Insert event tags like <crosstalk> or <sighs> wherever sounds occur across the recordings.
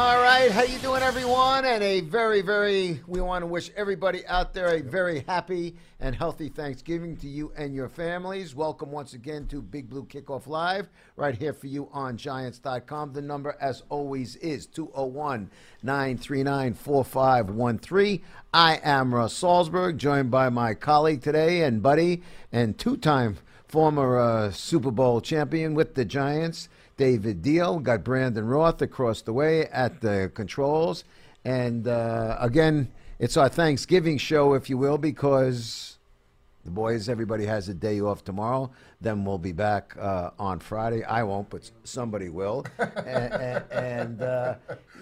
All right, how you doing, everyone? And a very, very, we want to wish everybody out there a very happy and healthy Thanksgiving to you and your families. Welcome once again to Big Blue Kickoff Live, right here for you on Giants.com. The number, as always, is 201 939 4513. I am Russ Salzberg, joined by my colleague today and buddy and two time former uh, Super Bowl champion with the Giants. David Diehl. Got Brandon Roth across the way at the controls. And uh, again, it's our Thanksgiving show, if you will, because the boys, everybody has a day off tomorrow. Then we'll be back uh, on Friday. I won't, but somebody will. <laughs> and and, and uh,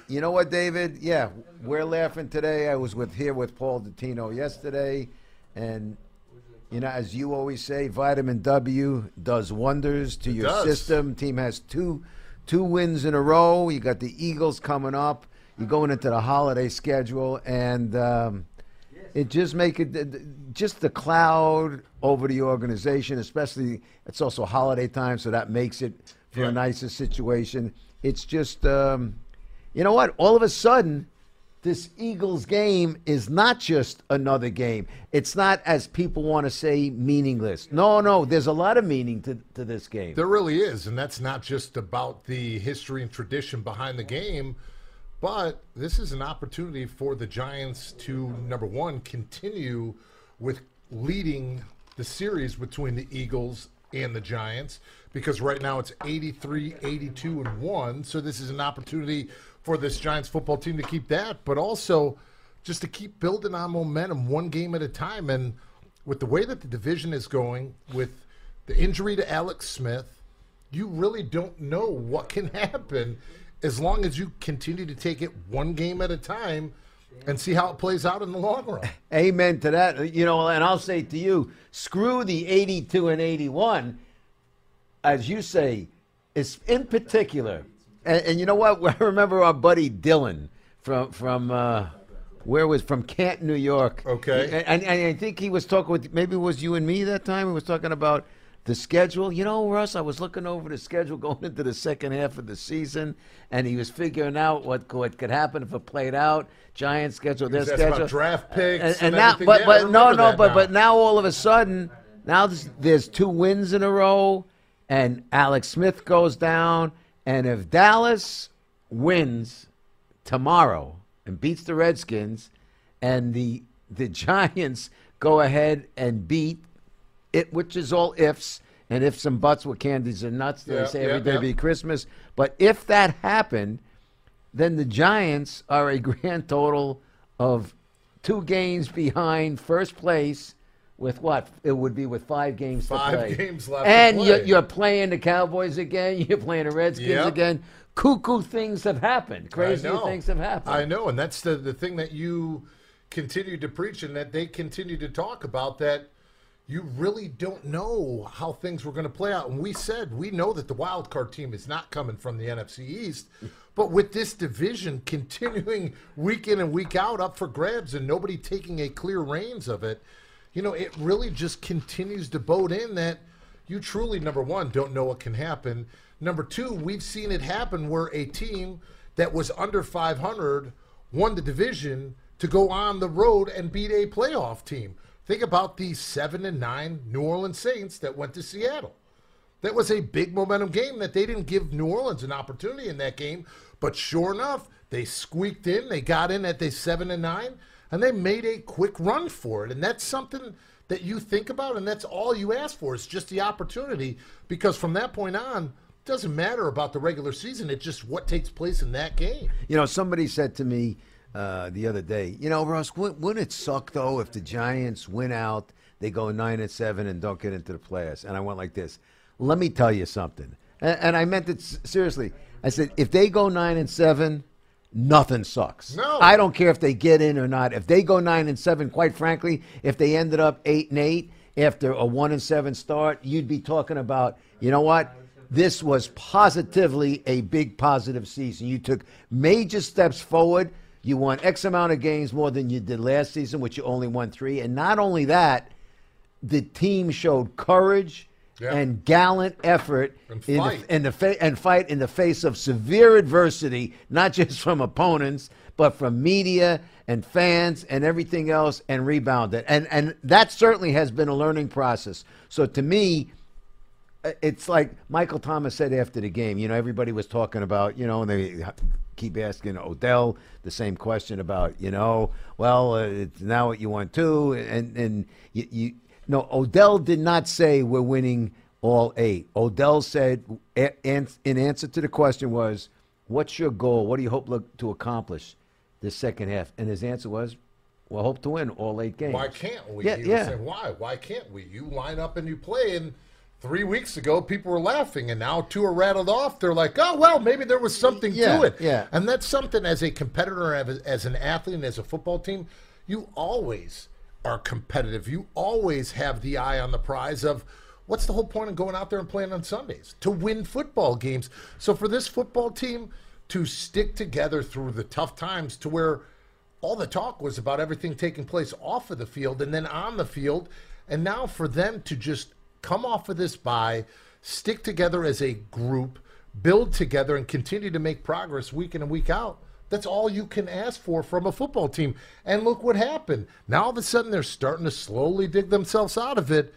you know what, David? Yeah, we're laughing today. I was with here with Paul Dottino yesterday, and you know, as you always say, vitamin W does wonders to It your does. system. Team has two two wins in a row. You got the Eagles coming up. You're going into the holiday schedule, and um, it just make it just the cloud over the organization. Especially, it's also holiday time, so that makes it for Yeah. a nicer situation. It's just, um, you know what? All of a sudden, this Eagles game is not just another game. It's not, as people want to say, meaningless. No, no, there's a lot of meaning to, to this game. There really is, and that's not just about the history and tradition behind the game, but this is an opportunity for the Giants to number one continue with leading the series between the Eagles and the Giants because right now it's 83 82 and 1 so this is an opportunity for this Giants football team to keep that but also just to keep building on momentum one game at a time and with the way that the division is going with the injury to Alex Smith you really don't know what can <laughs> happen as long as you continue to take it one game at a time and see how it plays out in the long run. <laughs> Amen to that. You know, and I'll say to you, screw the 82 and 81, as you say, is in particular. And, and you know what? <laughs> I remember our buddy Dylan from from uh, where was from Canton, New York. Okay. And, and I think he was talking with maybe it was you and me that time. He was talking about the schedule. You know, Russ, I was looking over the schedule <laughs> going into the second half of the season, and he was figuring out what what could happen if it played out. Giants schedule, their Because that's about schedule, draft picks and, and and now, but Yeah, but no, no, but now. but now all of a sudden, now there's, there's two wins in a row, and Alex Smith goes down, and if Dallas wins tomorrow and beats the Redskins, and the the <laughs> Giants go ahead and beat it, which is all ifs and ifs and buts with candies and nuts. They Yeah, say yeah, every day yeah. be Christmas. But if that happened, then the Giants are a <laughs> grand total of two games behind first place. With what? It would be with five games Five to play. games left and play. You're, you're playing the Cowboys again. <laughs> You're playing the Redskins Yep. again. Cuckoo things have happened. Crazy things have happened. I know, and that's the, the thing that you continue to preach and that they continue to talk about that you really don't know how things were going to play out. And we said we know that the wild card team is not coming from the NFC East, but with this division continuing week in and week out up for grabs and nobody taking a clear reins of it, you know, it really just continues to bode in that you truly, number one, don't know what can happen. Number two, we've seen it happen where a team that was under 500 won the division to go on the road and beat a playoff team. Think about the seven and nine New Orleans Saints that went to Seattle. That was a big momentum game that they didn't give New Orleans an opportunity in that game. But sure enough, they squeaked in. They got in at the seven and nine, and they made a quick run for it. And that's something that you think about, and that's all you ask for is just the opportunity. Because from that point on, it doesn't matter about the regular season. It's just what takes place in that game. You know, somebody said to me uh, the other day, you know, Russ, wouldn't, it suck though if the Giants win out, they go nine and seven, and don't get into the playoffs? And I went like this: Let me tell you something, and, and I meant it seriously. I said, if they go nine and seven, nothing sucks. No. I don't care if they get in or not. If they go nine and seven, quite frankly, if they ended up eight and eight after a one and seven start, you'd be talking about, you know what? This was positively a big positive season. You took major steps forward. You won X amount of games more than you did last season, which you only won three. And not only that, the team showed courage Yeah. and gallant effort And in fight. the, in the fa- and fight in the face of severe adversity, not <laughs> just from opponents, but from media and fans and everything else, and rebounded. And and that certainly has been a learning process. So to me, uh, it's like Michael Thomas said after the game. You know, everybody was talking about, you know, and they keep asking Odell the same question about, you know, well, uh, it's now what you want to, and and you, you no, Odell did not say we're winning all eight. Odell said, in answer to the question was, "What's your goal? What do you hope to accomplish this second half?" And his answer was, "Well, hope to win all eight games." Why can't we? Yeah, he yeah. saying, why? Why can't we? You line up and you play, and three weeks ago people were laughing, and now two are rattled off. They're like, oh well, maybe there was something Yeah, to it. yeah. And that's something as a competitor, as, as an athlete, and as a football team, you always are competitive. You always have the eye on the prize of. What's the whole point of going out there and playing on Sundays? To win football games. So for this football team to stick together through the tough times to where all the talk was about everything taking place off of the field and then on the field. And now for them to just come off of this bye, stick together as a group, build together, and continue to make progress week in and week out. That's all you can ask for from a football team. And look what happened. Now all of a sudden they're starting to slowly dig themselves out of it.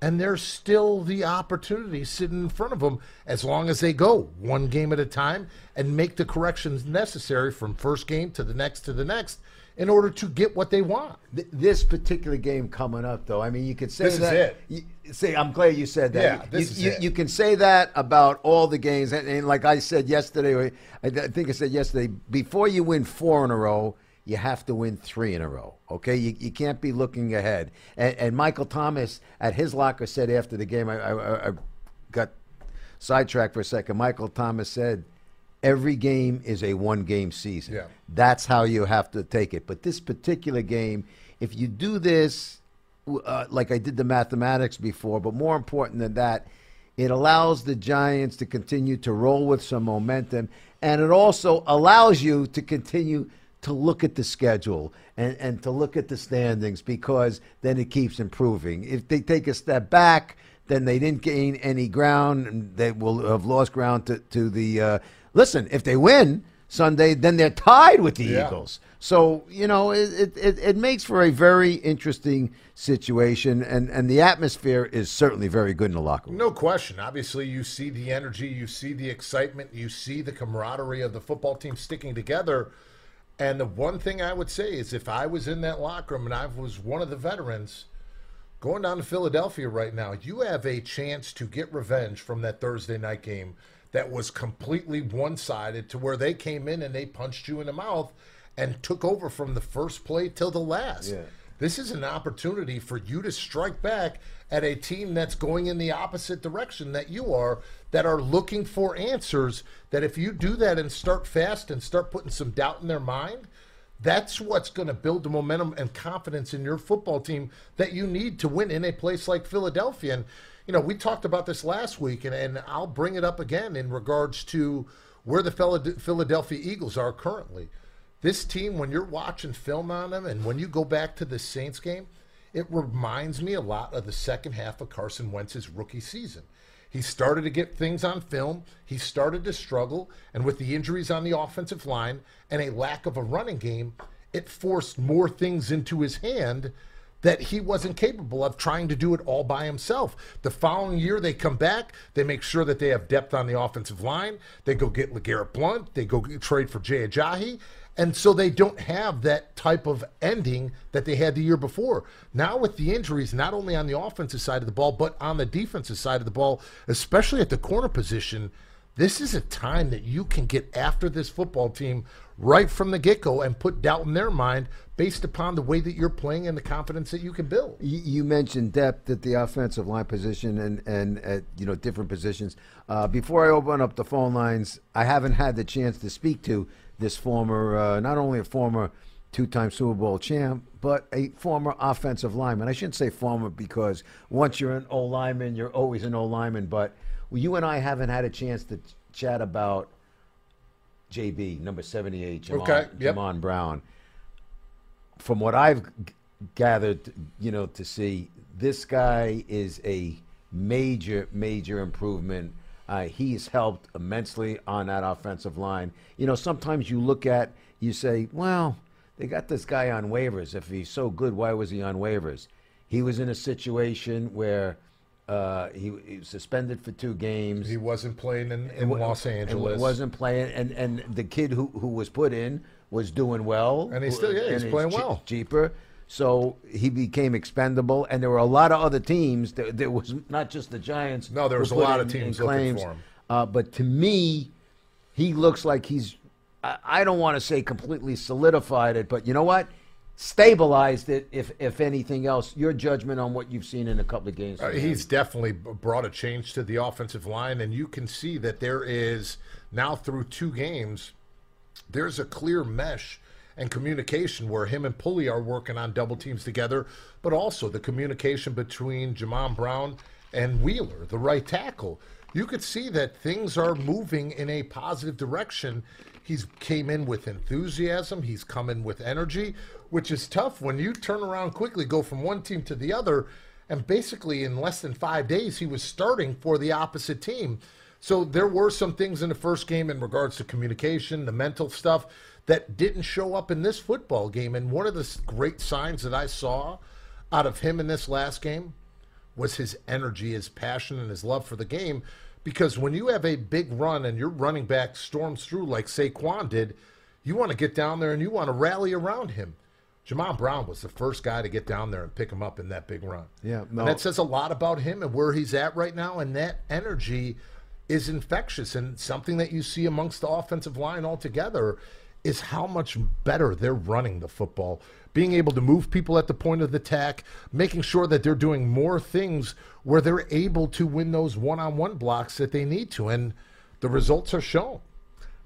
And there's still the opportunity sitting in front of them as long as they go one game at a time and make the corrections necessary from first game to the next to the next in order to get what they want. This particular game coming up, though, I mean, you could say This is that. it. You, say, I'm glad you said that. Yeah, You- this is you, you can say that about all the games, and, and like I said yesterday, or I, I think I said yesterday, before you win four in a row, you have to win three in a row. Okay, you, you can't be looking ahead. And, and Michael Thomas at his locker said after the game, I, I, I got sidetracked for a second. Michael Thomas said, "Every game is a one-game season. Yeah. That's how you have to take it. But this particular game, if you do this, uh, like I did the mathematics before, but more important than that, it allows the Giants to continue to roll with some momentum, and it also allows you to continue to look at the schedule and, and to look at the standings because then it keeps improving. If they take a step back, then they didn't gain any ground, and they will have lost ground to, to the. Uh, listen, if they win Sunday, then they're tied with the Yeah. Eagles. So you know, it, it, it, makes for a very interesting situation, and, and the atmosphere is certainly very good in the locker room. No question. Obviously, you see the energy, you see the excitement, you see the camaraderie of the football team sticking together. And the one thing I would say is if I was in that locker room and I was one of the veterans going down to Philadelphia right now, you have a chance to get revenge from that Thursday night game that was completely one sided to where they came in and they punched you in the mouth and took over from the first play till the last. Yeah. This is an opportunity for you to strike back at a team that's going in the opposite direction that you are, that are looking for answers. That if you do that and start fast and start putting some doubt in their mind, that's what's going to build the momentum and confidence in your football team that you need to win in a place like Philadelphia. And, you know, we talked about this last week, and, and I'll bring it up again in regards to where the Phila- Philadelphia Eagles are currently. This team, when you're watching film on them and when you go back to the Saints game, it reminds me a lot of the second half of Carson Wentz's rookie season. He started to get things on film. He started to struggle. And with the injuries on the offensive line and a lack of a running game, it forced more things into his hand that he wasn't capable of trying to do it all by himself. The following year, they come back. They make sure that they have depth on the offensive line. They go get LeGarrette Blunt. They go get, trade for Jay Ajayi. And so they don't have that type of ending that they had the year before. Now, with the injuries, not only on the offensive side of the ball, but on the defensive side of the ball, especially at the corner position, this is a time that you can get after this football team right from the get go and put doubt in their mind based upon the way that you're playing and the confidence that you can build. You, mentioned depth at the offensive line position and, and at you know different positions. Uh, before I open up the phone lines, I haven't had the chance to speak to this former, uh, not only a former two-time Super Bowl champ, but a former offensive lineman. I shouldn't say former because once you're an O lineman, you're always an O lineman. But you and I haven't had a chance to chat about JB number seventy-eight, Jamon, Okay, yep. Jamon Brown from what I've g- gathered, you know, to see, this guy is a major, major improvement. Uh, he's helped immensely on that offensive line. You know, sometimes you look at, you say, well, they got this guy on waivers. If he's so good, why was he on waivers? He was in a situation where uh, he, he was suspended for two games. He wasn't playing in, in Los Angeles. Wasn't playing, and, and the kid who, who was put in was doing well. And he's still, yeah, he's playing che- well. Cheaper. So he became expendable, and there were a lot of other teams. There, there was not just the Giants. No, there was a lot in- of teams in looking for him. Uh, but to me, he looks like he's. I, I don't want to say completely solidified it, but you know what? Stabilized it. If if anything else, your judgment on what you've seen in a couple of games. Uh, he's definitely brought a change to the offensive line, and you can see that there is now through two games, there's a clear mesh and communication where him and Pulley are working on double teams together, but also the communication between Jamon Brown and Wheeler, the right tackle. You could see that things are moving in a positive direction. He's came in with enthusiasm. He's come in with energy, which is tough when you turn around quickly, go from one team to the other, and basically in less than five days he was starting for the opposite team. So there were some things in the first game in regards to communication, the mental stuff that didn't show up in this football game. And one of the great signs that I saw out of him in this last game was his energy, his passion, and his love for the game. Because when you have a big run and your running back storms through like Saquon did, you want to get down there and you want to rally around him. Jamon Brown was the first guy to get down there and pick him up in that big run. Yeah, no. And that says a lot about him and where he's at right now. And that energy is infectious. And something that you see amongst the offensive line altogether is how much better they're running the football, being able to move people at the point of the attack, making sure that they're doing more things where they're able to win those one on one blocks that they need to. And the results are shown.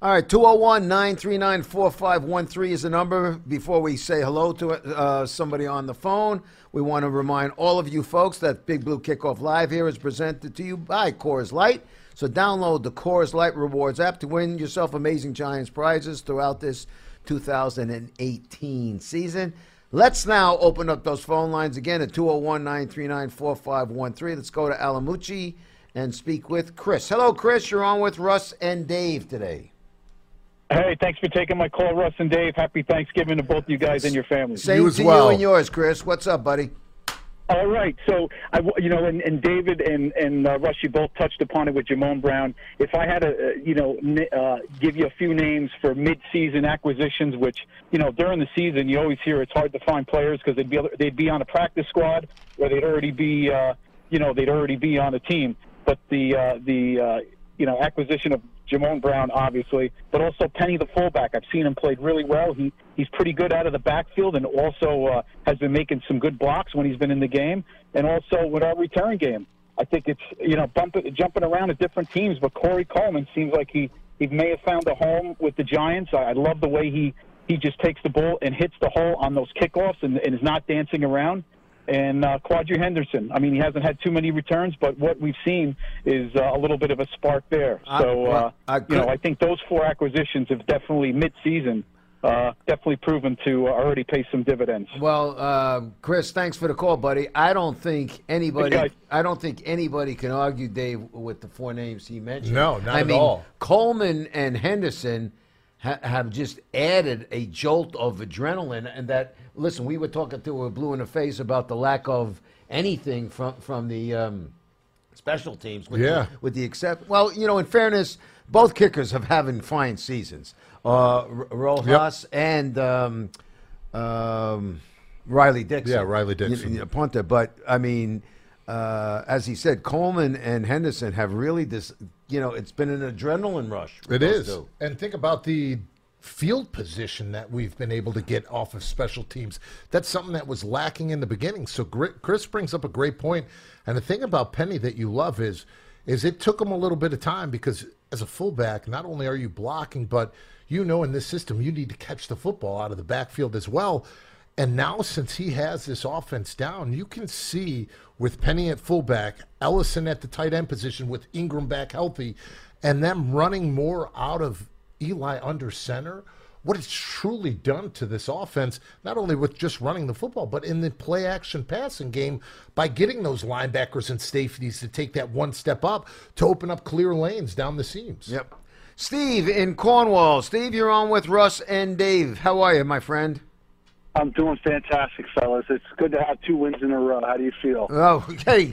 All right, 201 939 4513 is the number. Before we say hello to uh, somebody on the phone, we want to remind all of you folks that Big Blue Kickoff Live here is presented to you by Coors Light. So download the Coors Light Rewards app to win yourself amazing Giants prizes throughout this 2018 season. Let's now open up those phone lines again at 201 939 4513. Let's go to Alamucci and speak with Chris. Hello, Chris. You're on with Russ and Dave today. Hey, thanks for taking my call, Russ and Dave. Happy Thanksgiving to both you guys and your families. Same as to well. you and yours, Chris. What's up, buddy? All right, so I, you know, and, and David and and uh, you both touched upon it with Jamon Brown. If I had to, uh, you know, uh, give you a few names for mid-season acquisitions, which you know during the season you always hear it's hard to find players because they'd be they'd be on a practice squad or they'd already be, uh, you know, they'd already be on a team. But the uh, the uh, you know acquisition of Jamon Brown, obviously, but also Penny the fullback. I've seen him played really well. He he's pretty good out of the backfield, and also uh, has been making some good blocks when he's been in the game, and also with our return game. I think it's you know bumping, jumping around at different teams, but Corey Coleman seems like he he may have found a home with the Giants. I, I love the way he he just takes the ball and hits the hole on those kickoffs and, and is not dancing around and uh, Quadree Henderson. I mean, he hasn't had too many returns, but what we've seen is uh, a little bit of a spark there. So, uh, I you know, I think those four acquisitions have definitely mid-season uh, definitely proven to uh, already pay some dividends. Well, uh, Chris, thanks for the call, buddy. I don't think anybody. Hey. I don't think anybody can argue, Dave, with the four names he mentioned. No, not I at mean, all. Coleman and Henderson ha- have just added a jolt of adrenaline, and that. Listen, we were talking to a blue in the face about the lack of anything from from the. Um, Special teams, with Yeah. the, with the except, well, you know, in fairness, both kickers have having fine seasons. Uh, Rosas and um, um, Riley Dixon. Yeah, Riley Dixon. you- punter. But I mean, uh, as he said, Coleman and Henderson have really this. You know, it's been an adrenaline rush. It is. two. And think about the field position that we've been able to get off of special teams. That's something that was lacking in the beginning. So Chris brings up a great point. And the thing about Penny that you love is is it took him a little bit of time because as a fullback, not only are you blocking, but you know in this system you need to catch the football out of the backfield as well. And now, since he has this offense down, you can see with Penny at fullback, Ellison at the tight end position, with Engram back healthy, and them running more out of Eli under center, what it's truly done to this offense, not only with just running the football, but in the play action passing game by getting those linebackers and safeties to take that one step up to open up clear lanes down the seams. Yep. Steve in Cornwall. Steve, you're on with Russ and Dave. How are you, my friend? I'm doing fantastic, fellas. It's good to have two wins in a row. How do you feel? Oh, <laughs> hey,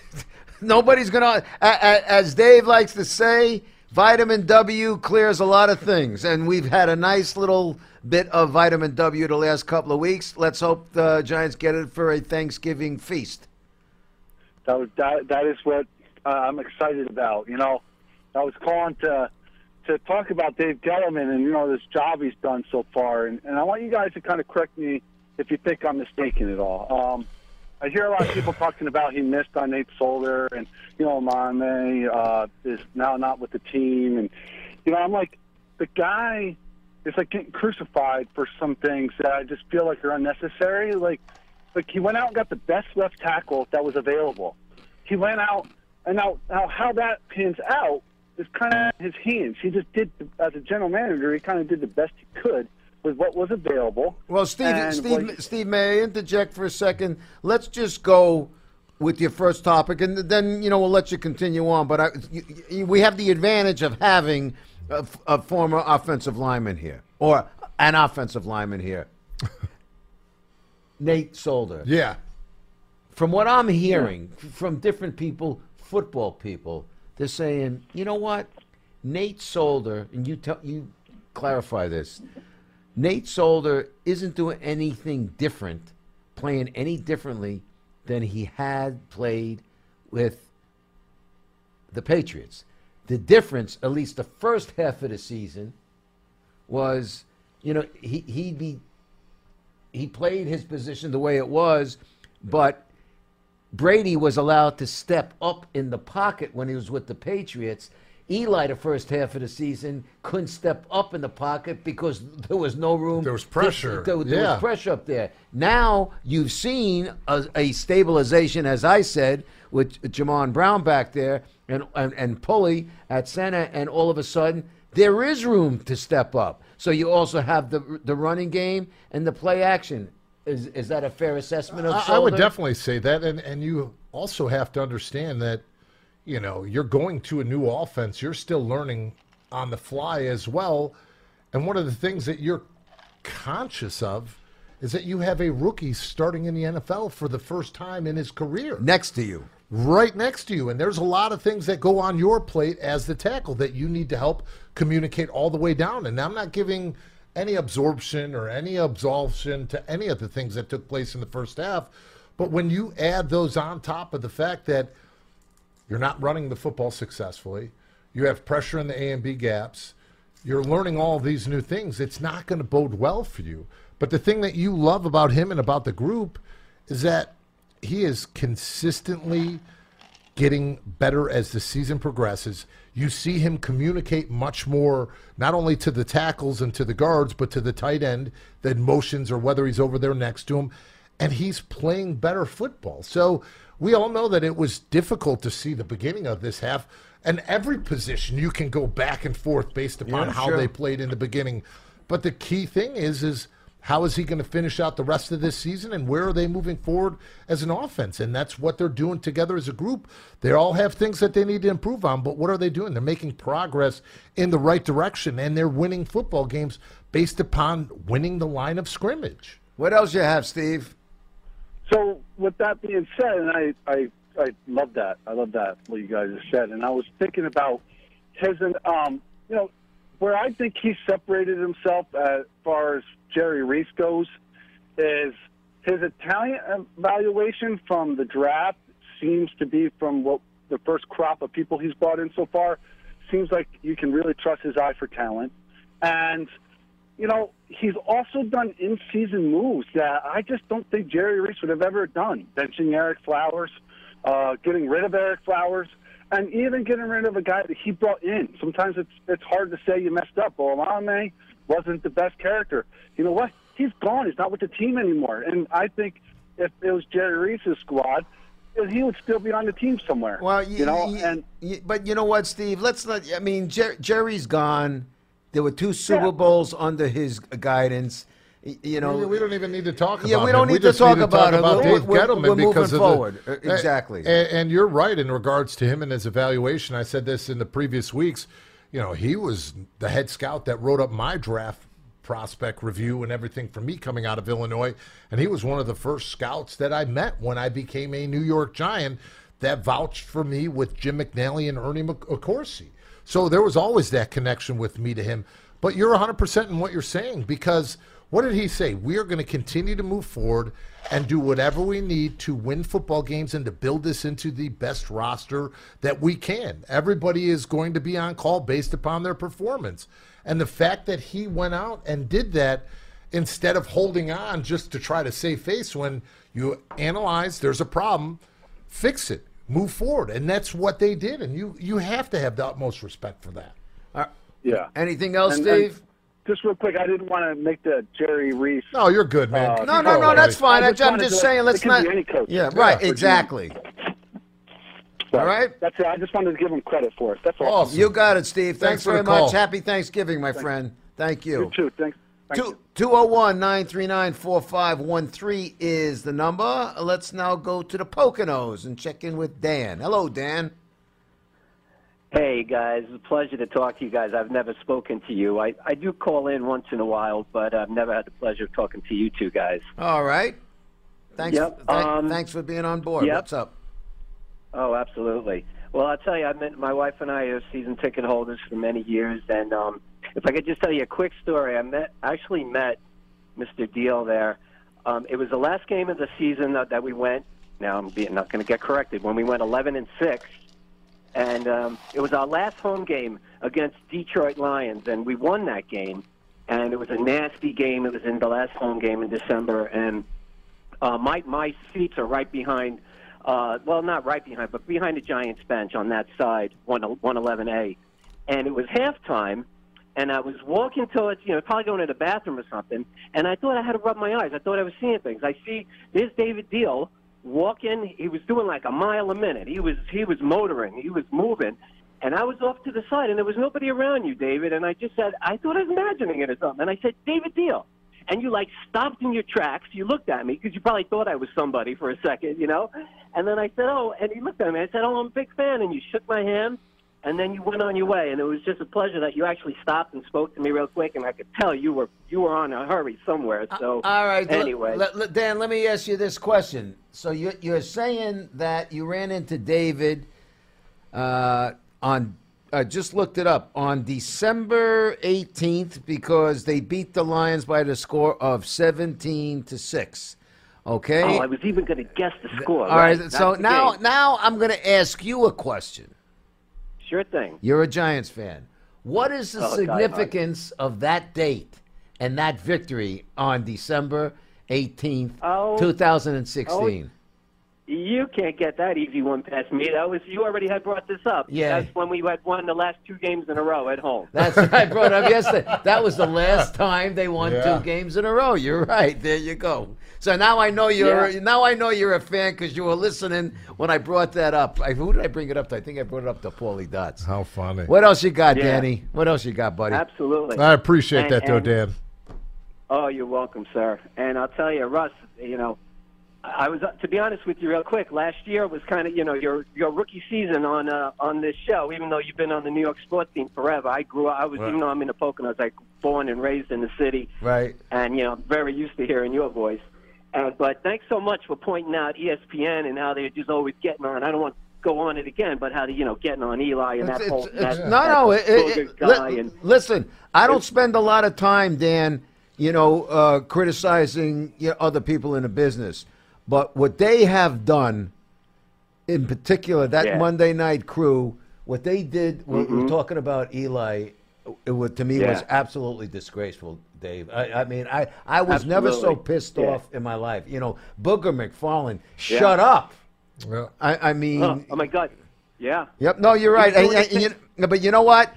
<laughs> nobody's gonna. As Dave likes to say, vitamin W clears a lot of things, and we've had a nice little bit of vitamin W the last couple of weeks. Let's hope the Giants get it for a Thanksgiving feast. That was that. That is what uh, I'm excited about. You know, I was calling to to talk about Dave Gettleman and you know this job he's done so far, and, and I want you guys to kind of correct me if you think I'm mistaken at all. Um, I hear a lot of <sighs> people talking about he missed on Nate Solder, and you know Mame uh, is now not with the team, and you know I'm like the guy is like getting crucified for some things that I just feel like are unnecessary. Like like he went out and got the best left tackle that was available. He went out and now now how that pans out is kind of his hands. He just did as a general manager. He kind of did the best he could with what was available. Well, Steve, Steve, like, Steve, may I interject for a second? Let's just go with your first topic, and then you know we'll let you continue on. But I, you, we have the advantage of having a, a, former offensive lineman here, or an offensive lineman here, Nate Solder. Yeah. From what I'm hearing yeah. from different people, football people, they're saying, you know what, Nate Solder, and you tell you clarify this. Nate Solder isn't doing anything different, playing any differently than he had played with the Patriots. The difference, at least the first half of the season, was, you know, he he be he played his position the way it was, but Brady was allowed to step up in the pocket when he was with the Patriots. Eli, the first half of the season, couldn't step up in the pocket because there was no room. There was pressure. there, there yeah. was pressure up there. Now you've seen a, a, stabilization, as I said, with Jamon Brown back there and, and, and Pulley at center, and all of a sudden there is room to step up. So you also have the the running game and the play action. Is is that a fair assessment of? I, I would definitely say that, and and you also have to understand that, you know, you're going to a new offense. You're still learning on the fly as well, and one of the things that you're conscious of is that you have a rookie starting in the NFL for the first time in his career next to you. Right next to you. And there's a lot of things that go on your plate as the tackle that you need to help communicate all the way down. And I'm not giving any absorption or any absolution to any of the things that took place in the first half. But when you add those on top of the fact that you're not running the football successfully, you have pressure in the A and B gaps, you're learning all these new things, it's not going to bode well for you. But the thing that you love about him and about the group is that he is consistently getting better as the season progresses. You see him communicate much more, not only to the tackles and to the guards, but to the tight end, the motions or whether he's over there next to him. And he's playing better football. So we all know that it was difficult to see the beginning of this half. And every position you can go back and forth based upon yeah, how sure. they played in the beginning. But the key thing is, is – how is he going to finish out the rest of this season and where are they moving forward as an offense? And that's what they're doing together as a group. They all have things that they need to improve on, but what are they doing? They're making progress in the right direction and they're winning football games based upon winning the line of scrimmage. What else you have, Steve? So, with that being said, and I, I, I love that. I love that what you guys have said. And I was thinking about his, um, you know, where I think he separated himself as far as Jerry Reese goes is his Italian evaluation from the draft seems to be from what the first crop of people he's brought in so far seems like you can really trust his eye for talent. And, you know, he's also done in season moves that I just don't think Jerry Reese would have ever done. Benching Ereck Flowers, uh, getting rid of Ereck Flowers, and even getting rid of a guy that he brought in. Sometimes it's it's hard to say you messed up. Well, Mame wasn't the best character. You know what? He's gone. He's not with the team anymore. And I think if it was Jerry Reese's squad, he would still be on the team somewhere. Well, you, you know, you, and but you know what, Steve? Let's let. I mean, Jer- Jerry's gone. There were two Super Yeah. Bowls under his guidance. You know, we, we don't even need to talk Yeah, about Yeah, we don't need to just talk need to about talk about We're- Dave we're- Gettleman we're because of forward. The, exactly. And, and you're right in regards to him and his evaluation. I said this in the previous weeks. You know, he was the head scout that wrote up my draft prospect review and everything for me coming out of Illinois. And he was one of the first scouts that I met when I became a New York Giant that vouched for me with Jim McNally and Ernie Accorsi. So there was always that connection with me to him. But you're 100% in what you're saying because what did he say? We are going to continue to move forward and do whatever we need to win football games and to build this into the best roster that we can. Everybody is going to be on call based upon their performance. And the fact that he went out and did that instead of holding on just to try to save face when you analyze there's a problem, fix it, move forward. And that's what they did. And you, you have to have the utmost respect for that. Yeah. anything else, And- and Steve? just real quick, I didn't want to make the Jerry Reese. No, you're good, man. Uh, Keep no, no, no, that's fine. I I just am just to- saying, let's it not. be any coach. Yeah, Yeah, right, for Jim. exactly. All right. That's it. I just wanted to give him credit for it. That's all. Awesome. You got it, Steve. Thanks, Thanks very much. Happy Thanksgiving, my friend. Thank you. You too. Thanks. Thank Two- you. 201 939 4513 is the number. Let's now go to the Poconos and check in with Dan. Hello, Dan. Hey guys, it's a pleasure to talk to you guys. I've never spoken to you. I, I do call in once in a while, but I've never had the pleasure of talking to you two guys. All right. Thanks, Yep, thank- um, thanks for being on board. yep. What's up? Oh, absolutely. Well, I'll tell you, I've met my wife and I are season ticket holders for many years, and um, if I could just tell you a quick story, I met actually met Mr. Diehl there. Um, it was the last game of the season that, that we went. Now I'm being, not going to get corrected. When we went 11 and six, and um, it was our last home game against Detroit Lions, and we won that game. And it was a nasty game. It was in the last home game in December, and uh, my my seats are right behind. Uh, well, not right behind, but behind the Giants bench on that side, one one eleven A, and it was halftime. And I was walking towards, you know, probably going to the bathroom or something, and I thought I had to rub my eyes. I thought I was seeing things. I see there's David Diehl walking. He was doing like a mile a minute. He was he was motoring. He was moving, and I was off to the side, and there was nobody around you, David. And I just said, I thought I was imagining it or something. And I said, David Diehl. And you like stopped in your tracks. You looked at me because you probably thought I was somebody for a second, you know. And then I said, oh, and he looked at me. I said, oh, I'm a big fan. And you shook my hand, and then you went on your way. And it was just a pleasure that you actually stopped and spoke to me real quick. And I could tell you were you were on a hurry somewhere. So All right. Anyway, Dan, let me ask you this question. So you're, you're saying that you ran into David uh, on, I just looked it up, on December 18th because they beat the Lions by the score of 17 to 6. Okay? oh, I was even going to guess the score. All right. That's So now, game. now I'm going to ask you a question. Sure thing. You're a Giants fan. What is the Oh, significance of that date and that victory on December 18th, Oh. 2016? You can't get that easy one past me. That was you already had brought this up. Yeah. That's when we had won the last two games in a row at home. That's what I brought up yesterday. That was the last time they won Yeah. two games in a row. You're right. There you go. So now I know you're Yeah. now I know you're a fan because you were listening when I brought that up. I, who did I bring it up to? I think I brought it up to Paulie Dots. How funny. What else you got, Yeah. Danny? What else you got, buddy? Absolutely. I appreciate And- that, though, and- Dan. Oh, you're welcome, sir. And I'll tell you, Russ, you know, I was to be honest with you, real quick. Last year was kind of you know your your rookie season on uh, on this show. Even though you've been on the New York sports team forever, I grew. up I was Right. even though I'm in the Poconos, I was like born and raised in the city, Right. and you know very used to hearing your voice. Uh, but thanks so much for pointing out ESPN and how they're just always getting on. I don't want to go on it again, but how they you know getting on Eli and that It's- whole it's- that, it's- that no, no. It, it- guy li- and listen, I don't spend a lot of time, Dan. You know, uh, criticizing you know, other people in the business, but what they have done, in particular, that Yeah. Monday night crew, what they did. What we're talking about Eli. It was, to me was Mm-hmm. Absolutely disgraceful, Dave. I, I mean, I, I was never so pissed Yeah. off in my life. You know, Booger McFarland, shut up. Yeah. I, I mean, oh, oh my God, yeah. Yep. No, you're right. And, doing and- and you, but you know what?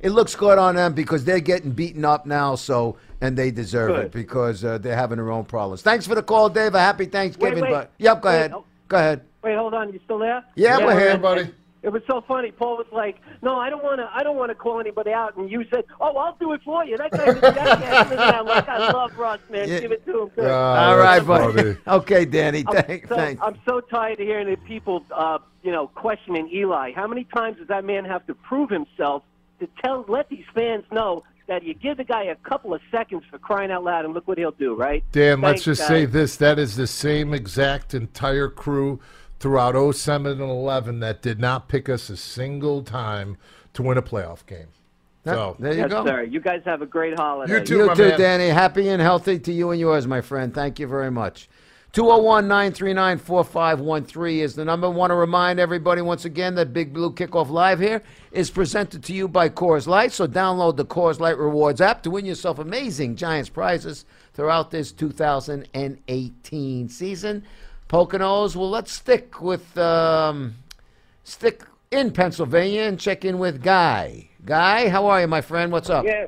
It looks good on them because they're getting beaten up now. So and they deserve it because uh, they're having their own problems. Thanks for the call, Dave. A happy Thanksgiving. wait. But yep, go Wait, ahead. oh. Go ahead. Wait, hold on. You still there? Yeah, we're Hey, here. everybody. It was so funny. Paul was like, "No, I don't want to. I don't want to call anybody out." And you said, "Oh, I'll do it for you." That guy's a jackass. And I'm like, "I love Russ, man. Yeah. Give it to him." Good. All that's buddy. funny. okay, Danny. I'm Thank, so, thanks. I'm so tired of hearing the people, uh, you know, questioning Eli. How many times does that man have to prove himself to tell, let these fans know that you give the guy a couple of seconds for crying out loud, and look what he'll do, right? Dan, let's just guys. say this: that is the same exact entire crew throughout 07 and 11 that did not pick us a single time to win a playoff game. That- so there you Yes, go. sir. You guys have a great holiday. You too. You my too, man. Danny. Happy and healthy to you and yours, my friend. Thank you very much. 201 939 4513 is the number. Want to remind everybody once again that Big Blue Kickoff Live here is presented to you by Coors Light. So download the Coors Light Rewards app to win yourself amazing Giants prizes throughout this 2018 season. Poconos, well, let's stick with um, stick in Pennsylvania and check in with Guy. Guy, how are you, my friend? What's up? Yeah.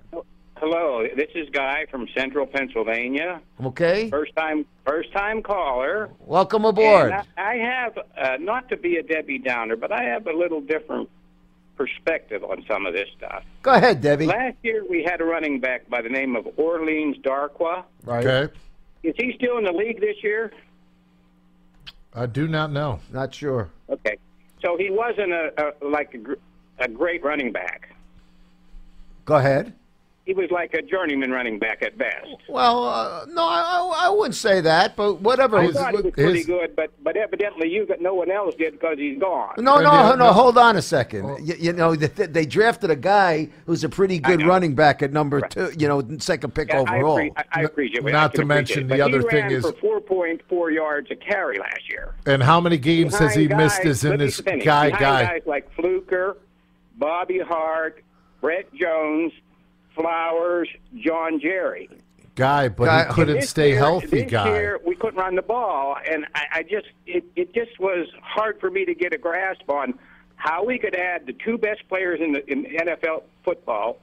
Hello, this is Guy from Central Pennsylvania. Okay. First time, first time caller. Welcome aboard. And I, I have uh, not to be a Debbie Downer, but I have a little different perspective on some of this stuff. Go ahead, Debbie. Last year we had a running back by the name of Orleans Darkwa. Right. okay, Is he still in the league this year? I do not know. Not sure. Okay, so he wasn't a, a like a, gr- a great running back. Go ahead. He was like a journeyman running back at best. Well, uh, no, I, I I wouldn't say that, but whatever. I His- thought he was pretty his- good, but but evidently you got no one else did because he's gone. no, no, no, no- Hold on a second. You, you know, they, they drafted a guy who's a pretty good running back at number two. You know, second pick Yeah, I, overall. appre- I, I appreciate it. Not to mention the other thing is- for 4.4 yards a carry last year. And how many games has he Behind missed? guys- Is in let me this guy guy? guys like Fluker, Bobby Hart, Brett Jones, Flowers, John Jerry. Guy, but Guy- he couldn't stay year- healthy. This Guy. year we couldn't run the ball, and I, I just it, it just was hard for me to get a grasp on how we could add the two best players in the in NFL football,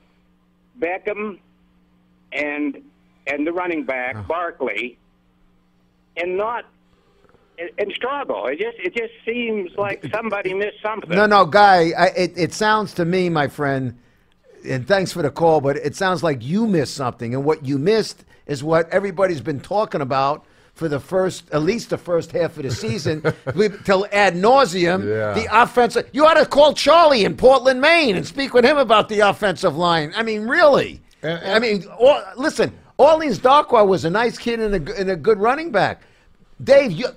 Beckham, and and the running back Oh. Barkley, and not and, and struggle. It just it just seems like somebody missed something. no, no, guy. I, it it sounds to me, my friend, and thanks for the call, but it sounds like you missed something, and what you missed is what everybody's been talking about. For the first, at least the first half of the season, <laughs> till ad nauseum, Yeah. the offensive. You ought to call Charlie in Portland, Maine, and speak with him about the offensive line. I mean, really. And- I mean, all, listen, Orleans Darkwa was a nice kid and a, and a good running back. Dave, you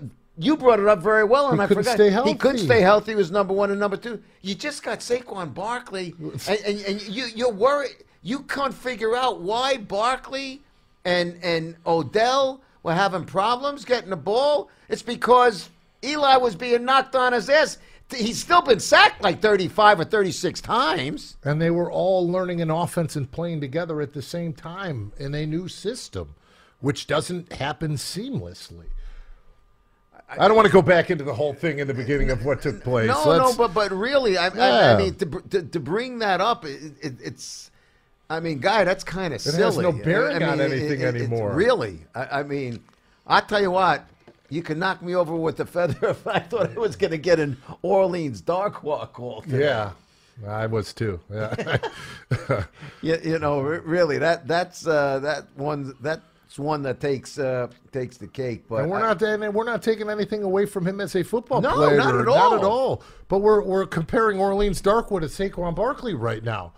you brought it up very well, and He I forgot stay he couldn't stay healthy. He was number one and number two. You just got Saquon Barkley, and, and, and you you're worried. You can't figure out why Barkley and and Odell were having problems getting the ball. It's because Eli was being knocked on his ass. He's still been sacked like 35 or 36 times. and they were all learning an offense and playing together at the same time in a new system, which doesn't happen seamlessly. I don't want to go back into the whole thing in the beginning of what took place. No, no, Let's- but but really, I, I, I mean, to, to to bring that up, it, it, it's, I mean, guy, that's kind of silly. has silly. no bearing I on mean, anything it's anymore. really, I, I mean, I tell you what, you can knock me over with a feather <laughs> if I thought I was going to get an Orleans Darkwa call. today. yeah, I was too. Yeah. <laughs> you, you know, really, that that's uh, that one that's one that takes uh, takes the cake. But And we're not and we're not taking anything away from him as a football No, player. not at all. Not at all. But we're we're comparing Orleans Darkwa to Saquon Barkley right now.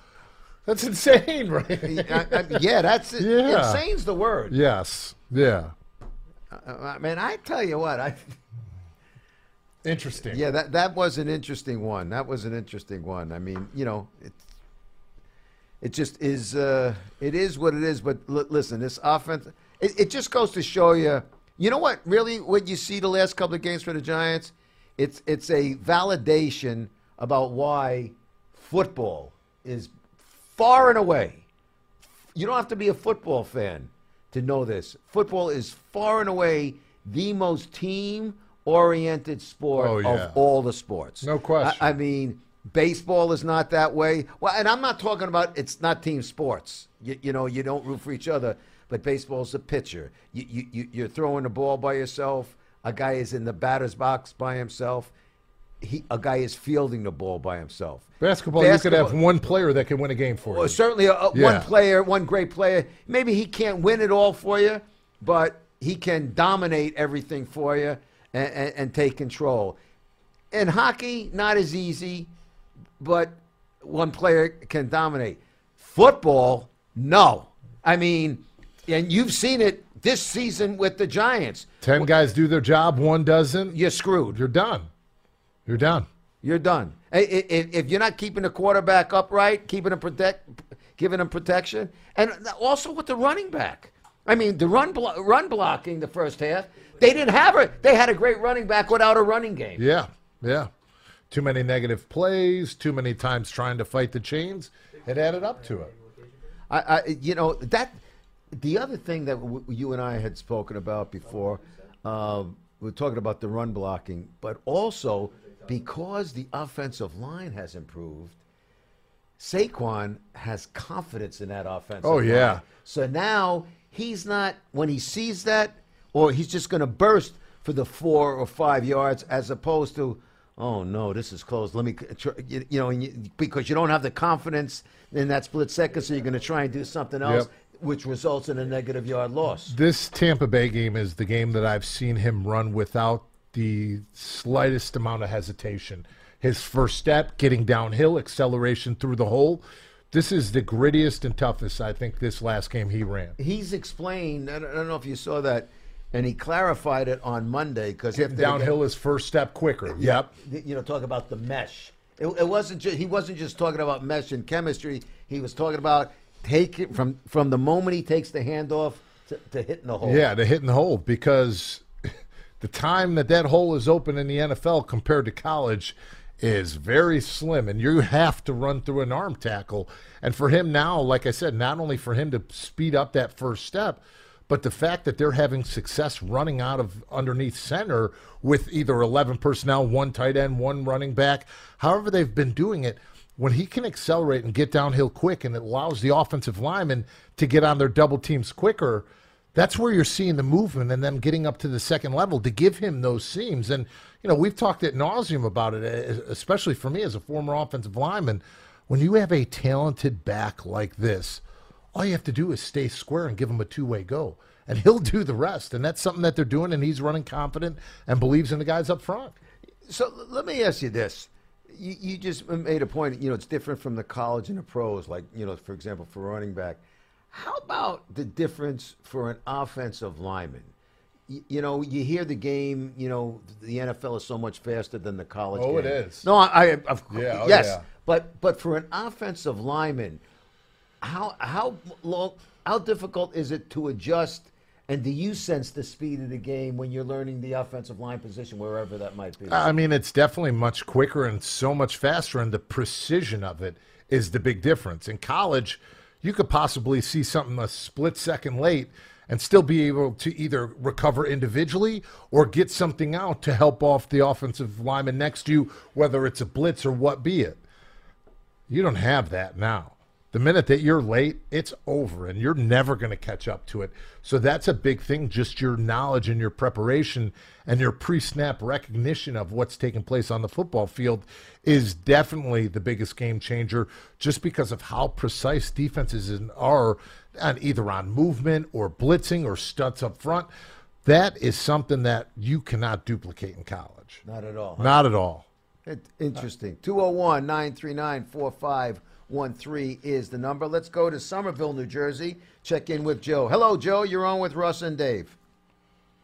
That's <laughs> insane, right? <laughs> I- I- yeah, that's <laughs> Yeah. insane's the word. yes. Yeah. I mean, I tell you what, I. Interesting. Yeah, that that was an interesting one. That was an interesting one. I mean, you know, it it just is. Uh, it is what it is. But l- listen, this offense, it, it just goes to show you. You know what? Really, what you see the last couple of games for the Giants, it's it's a validation about why football is far and away. You don't have to be a football fan to know this. Football is far and away the most team oriented sport Oh, yeah. of all the sports. No question. I, I mean, baseball is not that way. Well, and I'm not talking about it's not team sports. You, you know, you don't root for each other, but baseball's a pitcher. You, you, you, you're throwing the ball by yourself. A guy is in the batter's box by himself. he, a guy is fielding the ball by himself. Basketball, you could have one player that can win a game for Well, you. certainly, a, a- one player, one great player. Maybe he can't win it all for you, but he can dominate everything for you and, and, and take control. In hockey, not as easy, but one player can dominate. Football, no. I mean, and you've seen it this season with the Giants. Ten guys do their job, one doesn't. You're screwed. You're done. You're done. You're done. If, if you're not keeping the quarterback upright, keeping him protect, giving him protection, and also with the running back. I mean, the run blo- run blocking the first half, they didn't have it. They had a great running back without a running game. Yeah, yeah. Too many negative plays, too many times trying to fight the chains. It added up to it. I, I you know that the other thing that w- you and I had spoken about before, uh, we are talking about the run blocking, but also because the offensive line has improved, Saquon has confidence in that offensive Oh, yeah. line. So now he's not when he sees that, or he's just going to burst for the four or five yards, as opposed to, oh no, this is close. Let me, you know, because you don't have the confidence in that split second, so you're going to try and do something else, Yep. Which results in a negative yard loss. This Tampa Bay game is the game that I've seen him run without the slightest amount of hesitation. His first step, getting downhill, acceleration through the hole. This is the grittiest and toughest, I think, this last game he ran. He's explained. I don't, I don't know if you saw that, and he clarified it on Monday because downhill is first step quicker. Yep. you know, talk about the mesh. It, it wasn't just he wasn't just talking about mesh and chemistry. He was talking about take it from from the moment he takes the handoff to, to hitting the hole. Yeah, to hit and hole because <laughs> the time that that hole is open in the NFL compared to college is very slim, and you have to run through an arm tackle. And for him now, like I said, not only for him to speed up that first step, but the fact that they're having success running out of underneath center with either 11 personnel, one tight end, one running back, however they've been doing it, when he can accelerate and get downhill quick and it allows the offensive linemen to get on their double teams quicker, that's where you're seeing the movement and them getting up to the second level to give him those seams. And, you know, we've talked at nauseum about it, eh, especially for me as a former offensive lineman. When you have a talented back like this, all you have to do is stay square and give him a two way go. And he'll do the rest. And that's something that they're doing. And he's running confident and believes in the guys up front. So let me ask you this: you, you just made a point. You know, it's different from the college and the pros. Like you know, for example, for running back, how about the difference for an offensive lineman? You, you know, you hear the game. You know, the NFL is so much faster than the college. Oh, it game. is. No, I, I of, Yeah, oh, yes, yeah. but but for an offensive lineman, how how long how difficult is it to adjust? And do you sense the speed of the game when you're learning the offensive line position, wherever that might be? I mean, it's definitely much quicker and so much faster, and the precision of it is the big difference. In college, you could possibly see something a split second late and still be able to either recover individually or get something out to help off the offensive lineman next to you, whether it's a blitz or what be it. You don't have that now. The minute that you're late, it's over and you're never going to catch up to it. So that's a big thing. Just your knowledge and your preparation and your pre snap recognition of what's taking place on the football field is definitely the biggest game changer just because of how precise defenses are on either on movement or blitzing or stunts up front. That is something that you cannot duplicate in college. Not at all. Not at all. It, interesting. 201 939 4513 is the number. Let's go to Somerville, New Jersey. Check in with Joe. Hello, Joe. You're on with Russ and Dave.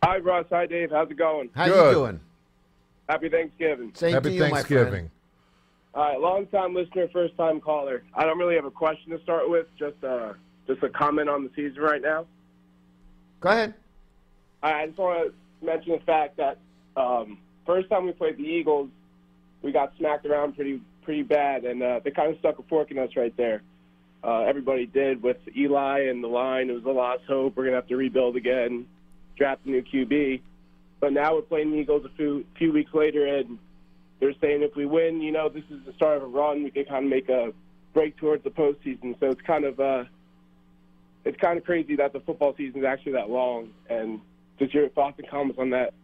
Hi, Russ. Hi, Dave. How's it going? How Good. you doing? Happy Thanksgiving. Same to Happy you, my friend. Thanksgiving. All right, long time listener, first time caller. I don't really have a question to start with, just uh, just a comment on the season right now. Go ahead. I I just want to mention the fact that um, first time we played the Eagles, we got smacked around pretty pretty bad, and uh, they kind of stuck a fork in us right there. Uh, everybody did with Eli and the line. It was a lost hope. We're gonna have to rebuild again, draft a new QB. But now we're playing the Eagles a few few weeks later, and they're saying if we win, you know, this is the start of a run. We can kind of make a break towards the postseason. So it's kind of uh, it's kind of crazy that the football season is actually that long. And just your thoughts and comments on that.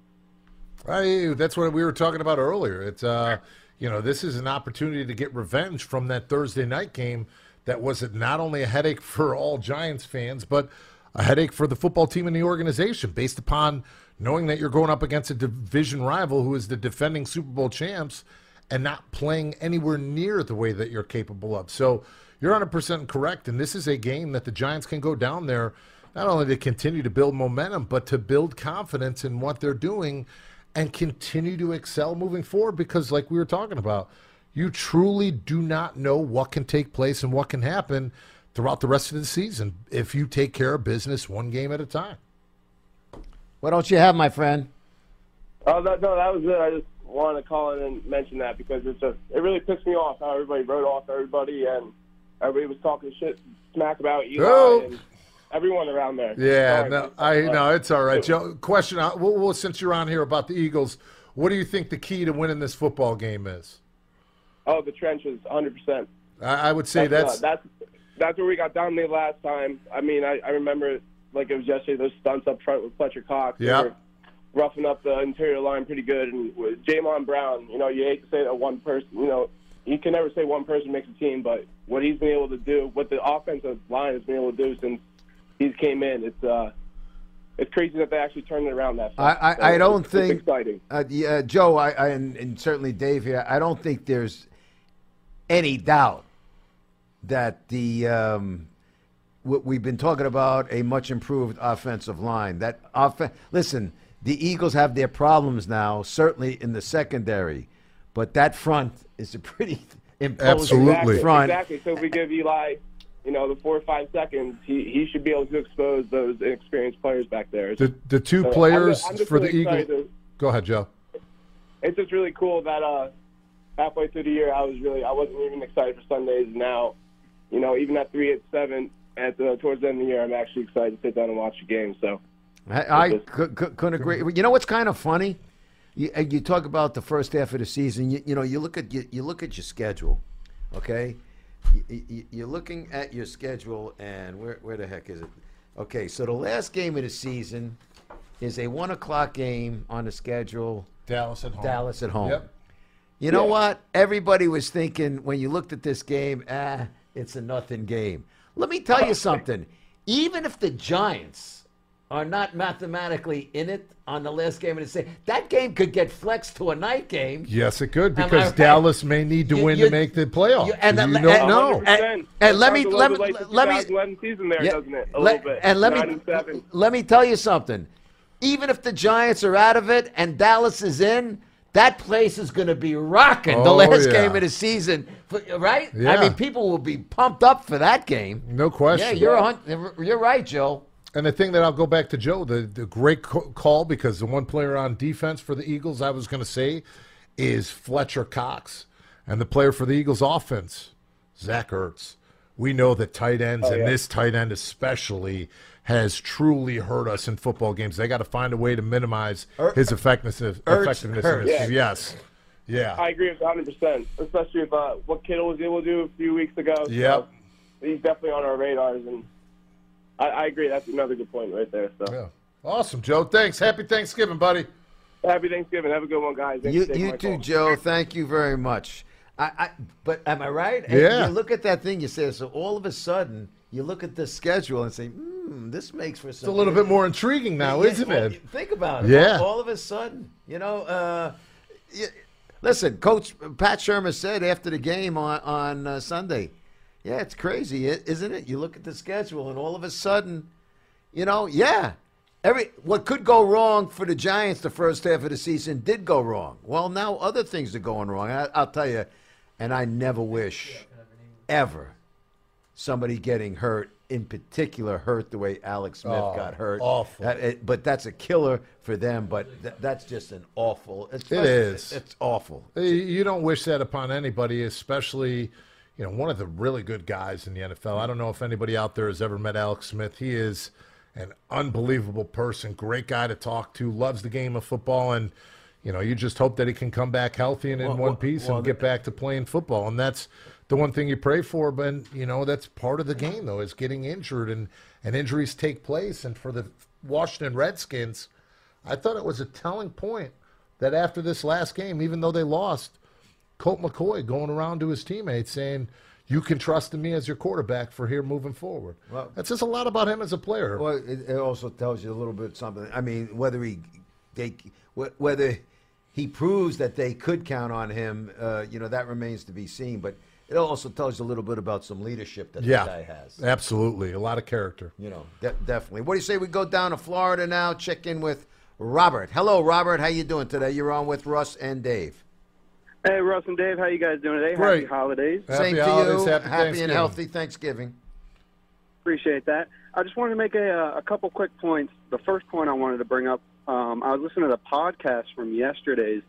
I, that's what we were talking about earlier. It's uh, you know, this is an opportunity to get revenge from that Thursday night game that was not only a headache <laughs> for all Giants fans, but a headache for the football team and the organization based upon knowing that you're going up against a division rival who is the defending Super Bowl champs and not playing anywhere near the way that you're capable of. So you're 100% correct. And this is a game that the Giants can go down there not only to continue to build momentum, but to build confidence in what they're doing and continue to excel moving forward because, like we were talking about, you truly do not know what can take place and what can happen throughout the rest of the season if you take care of business one game at a time. What don't you have, my friend? Uh, oh, that, no, that was it. I just wanted to call in and mention that because it's just it really pissed me off how everybody wrote off everybody and everybody was talking shit smack about Eli Oh. and everyone around there. Yeah, Sorry. no, I know it's all right. Joe, question: uh, well, well, since you're on here about the Eagles, what do you think the key to winning this football game is? Oh, the trenches, 100. percent I, I would say that's, that's that's where we got dominated last time. I mean, I, I remember like it was yesterday. Those stunts up front with Fletcher Cox. Yeah. roughing up the interior line pretty good, and with Jamon Brown. You know, you hate to say that one person. You know, you can never say one person makes a team, but what he's been able to do, what the offensive line has been able to do since he's came in, it's uh, it's crazy that they actually turned it around that I, fast. I, So I don't it's, think it's exciting. Uh, yeah, Joe, I, I and, and certainly Dave here. I don't think there's any doubt that the um, what we've been talking about a much improved offensive line. That off- listen, the Eagles have their problems now, certainly in the secondary, but that front is a pretty <laughs> imposing Absolutely. Front. exactly. So if we give Eli, you know, the four or five seconds, he, he should be able to expose those inexperienced players back there. The the two so I'm players just- I'm just for the Eagles. to- Go ahead, Joe. it's just really cool that uh, halfway through the year, I was really I wasn't even excited for Sundays. Now, you know, even at three at seven at the towards the end of the year, I'm actually excited to sit down and watch the game. So I, I cou- cou- couldn't agree. You know what's kind of funny? You, uh, you talk about the first half of the season. You, you know, you look at you, you look at your schedule, okay? You, you, you're looking at your schedule, and where where the heck is it? Okay, so the last game of the season is a one o'clock game on the schedule. Dallas at home. Dallas at home. Yep. You know what? Everybody was thinking when you looked at this game, ah, it's a nothing game. Let me tell you something. Even if the Giants are not mathematically in it on the last game of the season, that game could get flexed to a night game. Yes, it could Am I because right? Dallas may need to You- win you- to make the playoffs. you- and you the- don't and- know. And- and let me- let me- bit like the let me- season there, Yeah, doesn't it? A let- bit. And let me seven. let me tell you something. Even if the Giants are out of it and Dallas is in, that place is going to be rocking the Oh, last yeah. game of the season, for, right? I mean, people will be pumped up for that game. No question. Yeah, you're a you're right, Joe. And the thing that I'll go back to Joe, the, the great co- call because the one player on defense for the Eagles I was going to say is Fletcher Cox, and the player for the Eagles offense, Zach Ertz. We know that tight ends and this tight end especially has truly hurt us in football games. They got to find a way to minimize his effectiveness. Ertz effectiveness in hurts. this. Yes. Yeah. I agree with 100, percent especially with uh, what Kittle was able to do a few weeks ago. So Yep. he's definitely on our radars, and I, I agree. That's another good point right there. So yeah. Awesome, Joe. Thanks. Happy Thanksgiving, buddy. happy Thanksgiving. Have a good one, guys. Thanks You you too, call. Joe. Thank you very much. I, I but am I right? And Yeah. You look at that thing. You say so. All of a sudden, you look at the schedule and say, "Hmm, this makes for It's a little bit more intriguing now, Yeah, isn't well, it? Think about it. Yeah. All, all of a sudden, you know. Uh, y- listen, Coach Pat Shurmur said after the game on on uh, Sunday, "Yeah, it's crazy, isn't it? You look at the schedule, and all of a sudden, you know, yeah." Every what could go wrong for the Giants the first half of the season did go wrong. Well, now other things are going wrong. I, I'll tell you, and I never wish ever somebody getting hurt, in particular, hurt the way Alex Smith Oh, got hurt. awful. That- it- but that's a killer for them. But th- that's just an awful. It's, It is. It's awful. You don't wish that upon anybody, especially, you know, one of the really good guys in the NFL. I don't know if anybody out there has ever met Alex Smith. He is an unbelievable person, great guy to talk to, loves the game of football, and you know, you just hope that he can come back healthy and in Well, one well, piece well, and get back to playing football. And that's the one thing you pray for. But you know, that's part of the game, though, is getting injured, and and injuries take place. And for the Washington Redskins, I thought it was a telling point that after this last game, even though they lost, Colt McCoy going around to his teammates saying, "You can trust in me as your quarterback for here moving forward." Well- that says a lot about him as a player. Well, it, it also tells you a little bit something. I mean, whether he they whether he proves that they could count on him, uh, you know, that remains to be seen. But it also tells you a little bit about some leadership that yeah, guy has. absolutely, a lot of character. You know, de- definitely. What do you say we go down to Florida now? Check in with Robert. Hello, Robert. How you doing today? You're on with Russ and Dave. Hey, Russ and Dave, how you guys doing today? Great. Happy holidays. Happy Same to holidays, you. happy and healthy Thanksgiving. Appreciate that. I just wanted to make a, uh, a couple quick points. The first point I wanted to bring up, um, I was listening to the podcast from yesterday's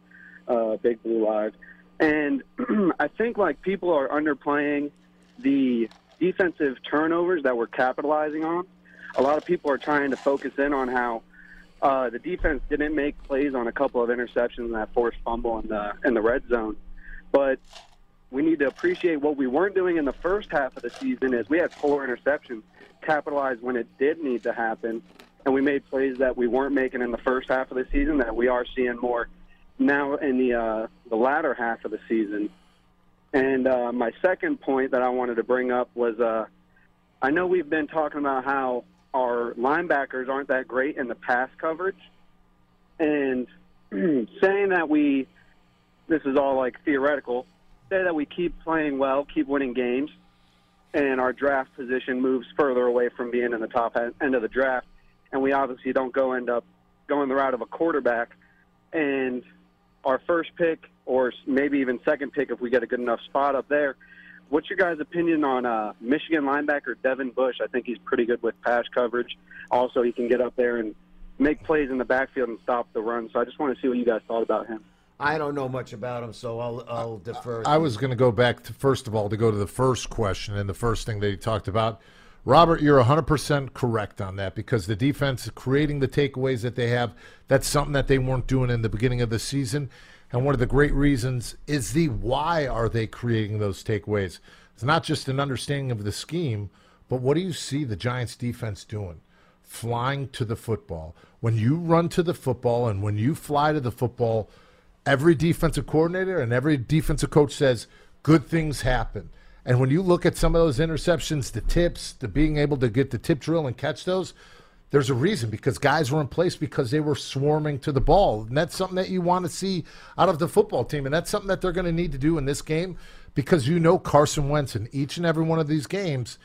uh, Big Blue Live, and <clears throat> I think like people are underplaying the defensive turnovers that we're capitalizing on. A lot of people are trying to focus in on how uh, the defense didn't make plays on a couple of interceptions and that forced fumble in the in the red zone, but we need to appreciate what we weren't doing in the first half of the season is we had four interceptions capitalized when it did need to happen. And we made plays that we weren't making in the first half of the season that we are seeing more now in the uh, the latter half of the season. And uh, my second point that I wanted to bring up was uh, I know we've been talking about how our linebackers aren't that great in the pass coverage and <clears throat> saying that we this is all like theoretical say that we keep playing well, keep winning games, and our draft position moves further away from being in the top end of the draft, and we obviously don't go end up going the route of a quarterback, and our first pick or maybe even second pick if we get a good enough spot up there. What's your guys' opinion on uh, Michigan linebacker Devin Bush? I think he's pretty good with pass coverage. Also, he can get up there and make plays in the backfield and stop the run. So I just want to see what you guys thought about him. I don't know much about him, so I'll I'll defer. I was going to go back to first of all to go to the first question and the first thing that he talked about. Robert, you're 100% correct on that because the defense is creating the takeaways that they have, that's something that they weren't doing in the beginning of the season. And one of the great reasons is the why are they creating those takeaways? It's not just an understanding of the scheme, but what do you see the Giants defense doing? Flying to the football. When you run to the football and when you fly to the football, every defensive coordinator and every defensive coach says good things happen. And when you look at some of those interceptions, the tips, the being able to get the tip drill and catch those, there's a reason because guys were in place because they were swarming to the ball. And that's something that you want to see out of the football team. And that's something that they're going to need to do in this game because you know Carson Wentz in each and every one of these games,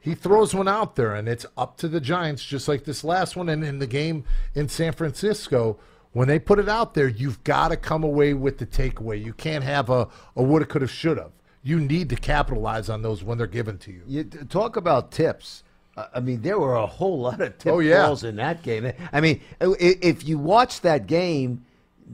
he throws one out there and it's up to the Giants, just like this last one and in the game in San Francisco. When they put it out there, you've got to come away with the takeaway. You can't have a, a woulda, coulda, shoulda. You need to capitalize on those when they're given to you. You talk about tips. I mean, there were a whole lot of tip Oh, yeah. balls in that game. I mean, if you watch that game,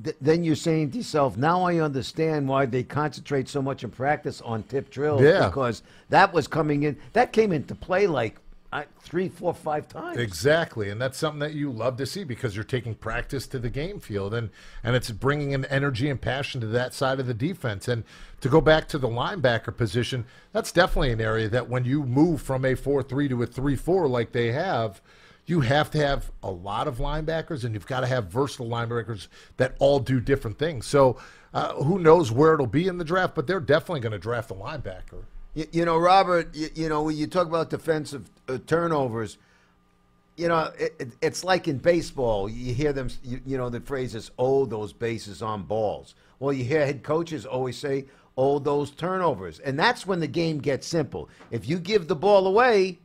th- then you're saying to yourself, "Now I understand why they concentrate so much in practice on tip drills." Yeah. because that was coming in. That came into play like uh, three, four, five times. Exactly, and that's something that you love to see because you're taking practice to the game field, and and it's bringing an energy and passion to that side of the defense. And to go back to the linebacker position, that's definitely an area that when you move from a four-three to a three-four like they have, you have to have a lot of linebackers, and you've got to have versatile linebackers that all do different things. So. Uh, who knows where it'll be in the draft, but they're definitely going to draft a linebacker. You, you know, Robert. You, you know, when you talk about defensive uh, turnovers, you know, it, it, it's like in baseball. You hear them, you, you know, the phrase is "oh, those bases on balls." Well, you hear head coaches always say "oh, those turnovers," and that's when the game gets simple. If you give the ball away,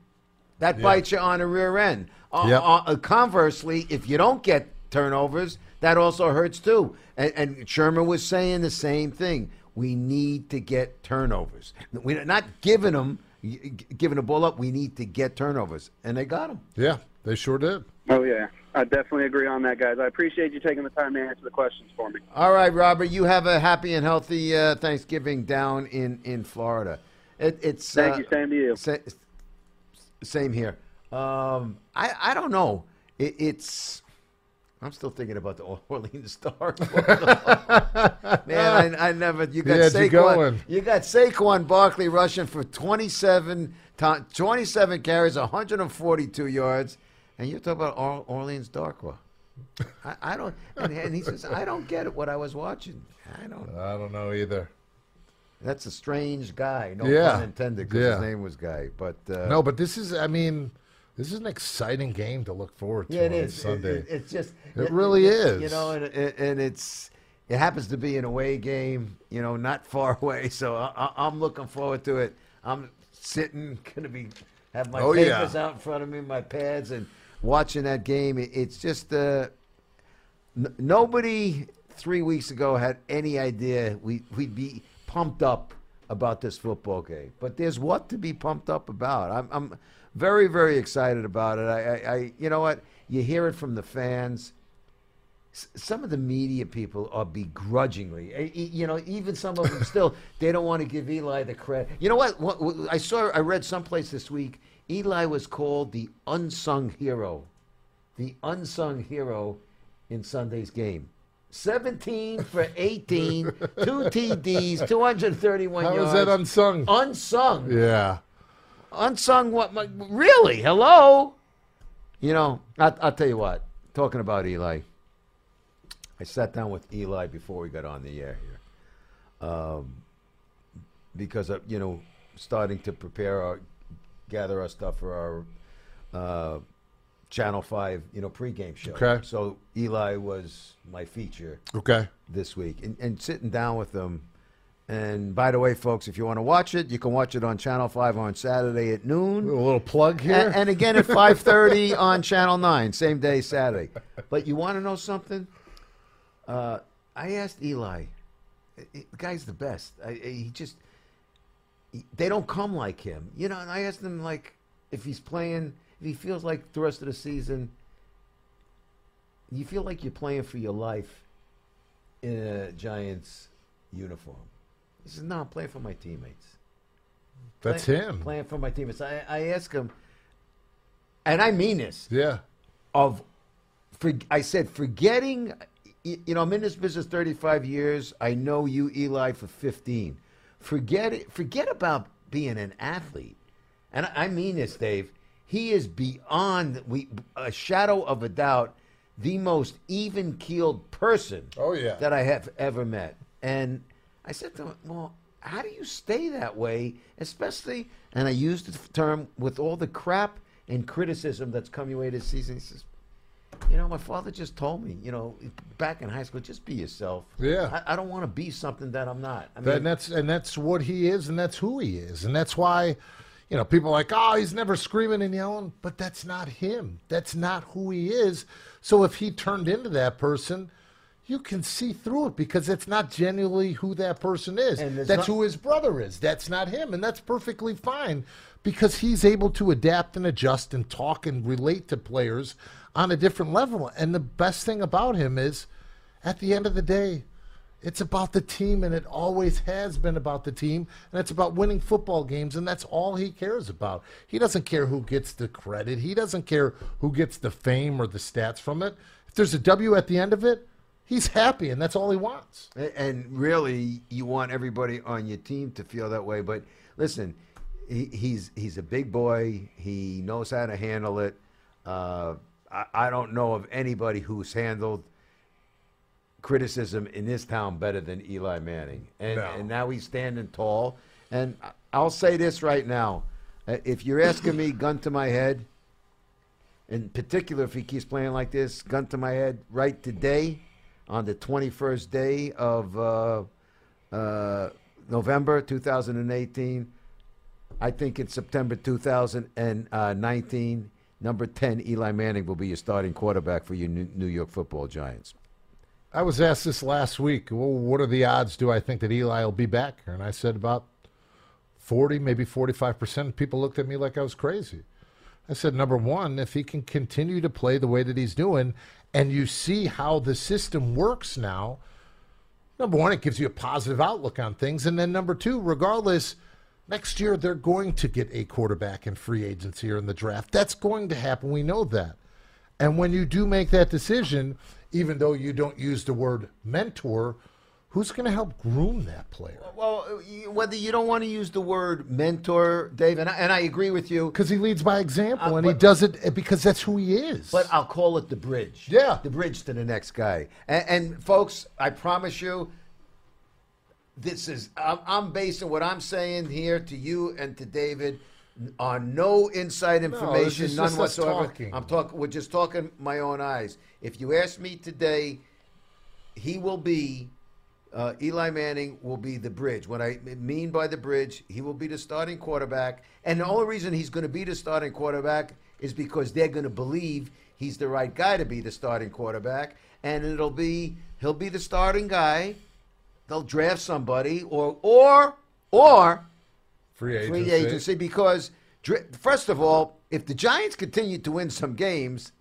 that bites you on the rear end. Uh, Yep. uh, conversely, if you don't get turnovers, that also hurts too. And, and Shurmur was saying the same thing. We need to get turnovers. We're not giving them, giving the ball up. We need to get turnovers, and they got them. Yeah, they sure did. Oh yeah, I definitely agree on that, guys. I appreciate you taking the time to answer the questions for me. All right, Robert, you have a happy and healthy uh, Thanksgiving down in in Florida. It, it's Thank uh, you. Same to you. Sa- same here. Um, I I don't know. It, it's. I'm still thinking about the <laughs> Orleans Star. <laughs> Man, I, I never. You got He had you Saquon. You got Saquon Barkley rushing for 27, 27 carries, 142 yards, and you're talking about Or- Orleans Darkwa. I, I don't. And, and he says, I don't get it. What I was watching, I don't. I don't know either. That's a strange guy. No Yeah. pun intended, because Yeah. his name was Guy. But uh, No, but this is. I mean, this is an exciting game to look forward to yeah, it on is. Sunday. it- it's just. It really is. You know, and, and and it's. It happens to be an away game. You know, not far <laughs> away. So I, I, I'm looking forward to it. I'm sitting, <laughs> gonna be have my Oh, yeah. papers out in front of me, my pads, and watching that game. It, it's just. Uh, n- nobody three weeks ago had any idea we, we'd be pumped up about this football game. But there's what to be pumped up about. I'm, I'm very, very excited about it. I, I, I, you know what? You hear it from the fans. S- Some of the media people are begrudgingly, you know, even some of them still, <laughs> they don't want to give Eli the credit. You know what? what, I saw, I read someplace this week, Eli was called the unsung hero the unsung hero in Sunday's game. 17 for 18, <laughs> two TDs, 231 How yards. is that unsung? unsung? yeah. Unsung what? my- Really? Hello? You know, I, I'll tell you what, talking about Eli, I sat down with Eli before we got on the air here. Um, because, of, you know, starting to prepare our, gather our stuff for our uh, Channel 5, you know, pregame show. Okay. So Eli was my feature Okay. this week and, and sitting down with them. And by the way, folks, if you want to watch it, you can watch it on Channel 5 on Saturday at noon. A little plug here. And, and again at 5.30 <laughs> on Channel 9, same day, Saturday. But you want to know something? Uh, I asked Eli. The guy's the best. I, I- he just... he- they don't come like him. You know, and I asked him, like, if he's playing... If he feels like the rest of the season... You feel like you're playing for your life in a Giants uniform. He says, "No, I'm playing for my teammates. That's Play- him. Playing for my teammates." I, I ask him, and I mean this. Yeah. Of, for, I said, forgetting. You know, I'm in this business 35 years. I know you, Eli, for 15. Forget it. Forget about being an athlete, and I, I mean this, Dave. He is beyond we a shadow of a doubt the most even keeled person Oh, yeah. that I have ever met. And I said to him, Well, how do you stay that way, especially, and I used the term, with all the crap and criticism that's come your way this season? He says, You know, my father just told me, you know, back in high school, just be yourself. Yeah. I, I don't want to be something that I'm not. I mean, and that's and that's what he is, and that's who he is, and that's why, you know, people are like, oh, he's never screaming and yelling, but that's not him. That's not who he is. So if he turned into that person, you can see through it because it's not genuinely who that person is. That's not- who his brother is. That's not him, and that's perfectly fine because he's able to adapt and adjust and talk and relate to players on a different level. And the best thing about him is, at the end of the day, it's about the team, and it always has been about the team, and it's about winning football games, and that's all he cares about. He doesn't care who gets the credit, he doesn't care who gets the fame or the stats from it. If there's a W at the end of it, he's happy, and that's all he wants. And really, you want everybody on your team to feel that way. But listen, he, he's he's a big boy. He knows how to handle it. Uh, I, I don't know of anybody who's handled criticism in this town better than Eli Manning. And, No. and now he's standing tall. And I'll say this right now: Uh, if you're asking me, gun to my head, in particular, if he keeps playing like this, gun to my head, right today, on the 21st day of uh, uh, November 2018, I think in September 2019, number 10, Eli Manning will be your starting quarterback for your New York football Giants. I was asked this last week. Well, what are the odds? Do I think that Eli will be back? And I said about forty, maybe forty-five percent. People looked at me like I was crazy. I said, number one, if he can continue to play the way that he's doing, and you see how the system works now, number one, it gives you a positive outlook on things, and then number two, regardless. Next year, they're going to get a quarterback in free agency or in the draft. That's going to happen. We know that. And when you do make that decision, even though you don't use the word mentor, who's going to help groom that player? Well, whether you don't want to use the word mentor, Dave, and I, and I agree with you, Because he leads by example, Uh, and he does it because that's who he is. but I'll call it the bridge. Yeah. the bridge to the next guy. And, and folks, I promise you, this is I'm, I'm basing what I'm saying here to you and to David on no inside information, is none whatsoever. talking. I'm talking. We're just talking my own eyes. If you ask me today, he will be. Uh, Eli Manning will be the bridge. What I mean by the bridge, he will be the starting quarterback. And the only reason he's going to be the starting quarterback is because they're going to believe he's the right guy to be the starting quarterback. And it'll be he'll be the starting guy. They'll draft somebody or or or free agency. free agency because first of all, if the Giants continue to win some games,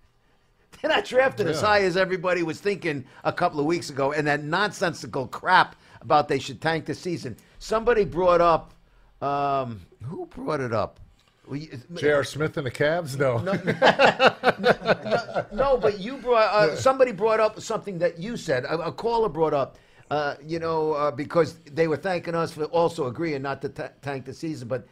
<laughs> they're not drafted as high as everybody was thinking a couple of weeks ago, and that nonsensical crap about they should tank the season. Somebody brought up, um, who brought it up? J.R. Smith and the Cavs? <laughs> No. no, but you brought uh, somebody brought up something that you said. A, a caller brought up, uh, you know, uh, because they were thanking us for also agreeing not to ta tank the season. But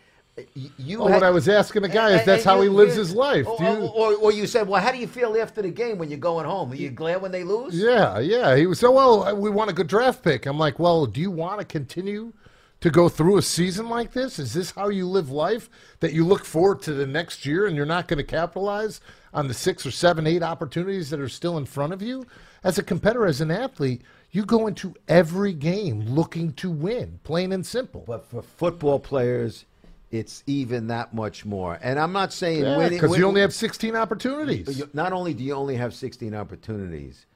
you, Oh, had- what I was asking the guy is that's and how he lives you- his life. Or, Do you- or, or you said, well, how do you feel after the game when you're going home? Are you glad when they lose? Yeah, yeah. He was so well. We want a good draft pick. I'm like, well, do you want to continue to go through a season like this? Is this how you live life? That you look forward to the next year and you're not going to capitalize on the six or seven, eight opportunities that are still in front of you? As a competitor, as an athlete, you go into every game looking to win, plain and simple. But for football players, it's even that much more. And I'm not saying winning Because you only have 16 opportunities. you- not only do you only have 16 opportunities,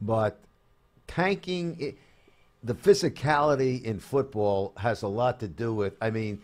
but tanking, i- the physicality in football has a lot to do with. I mean,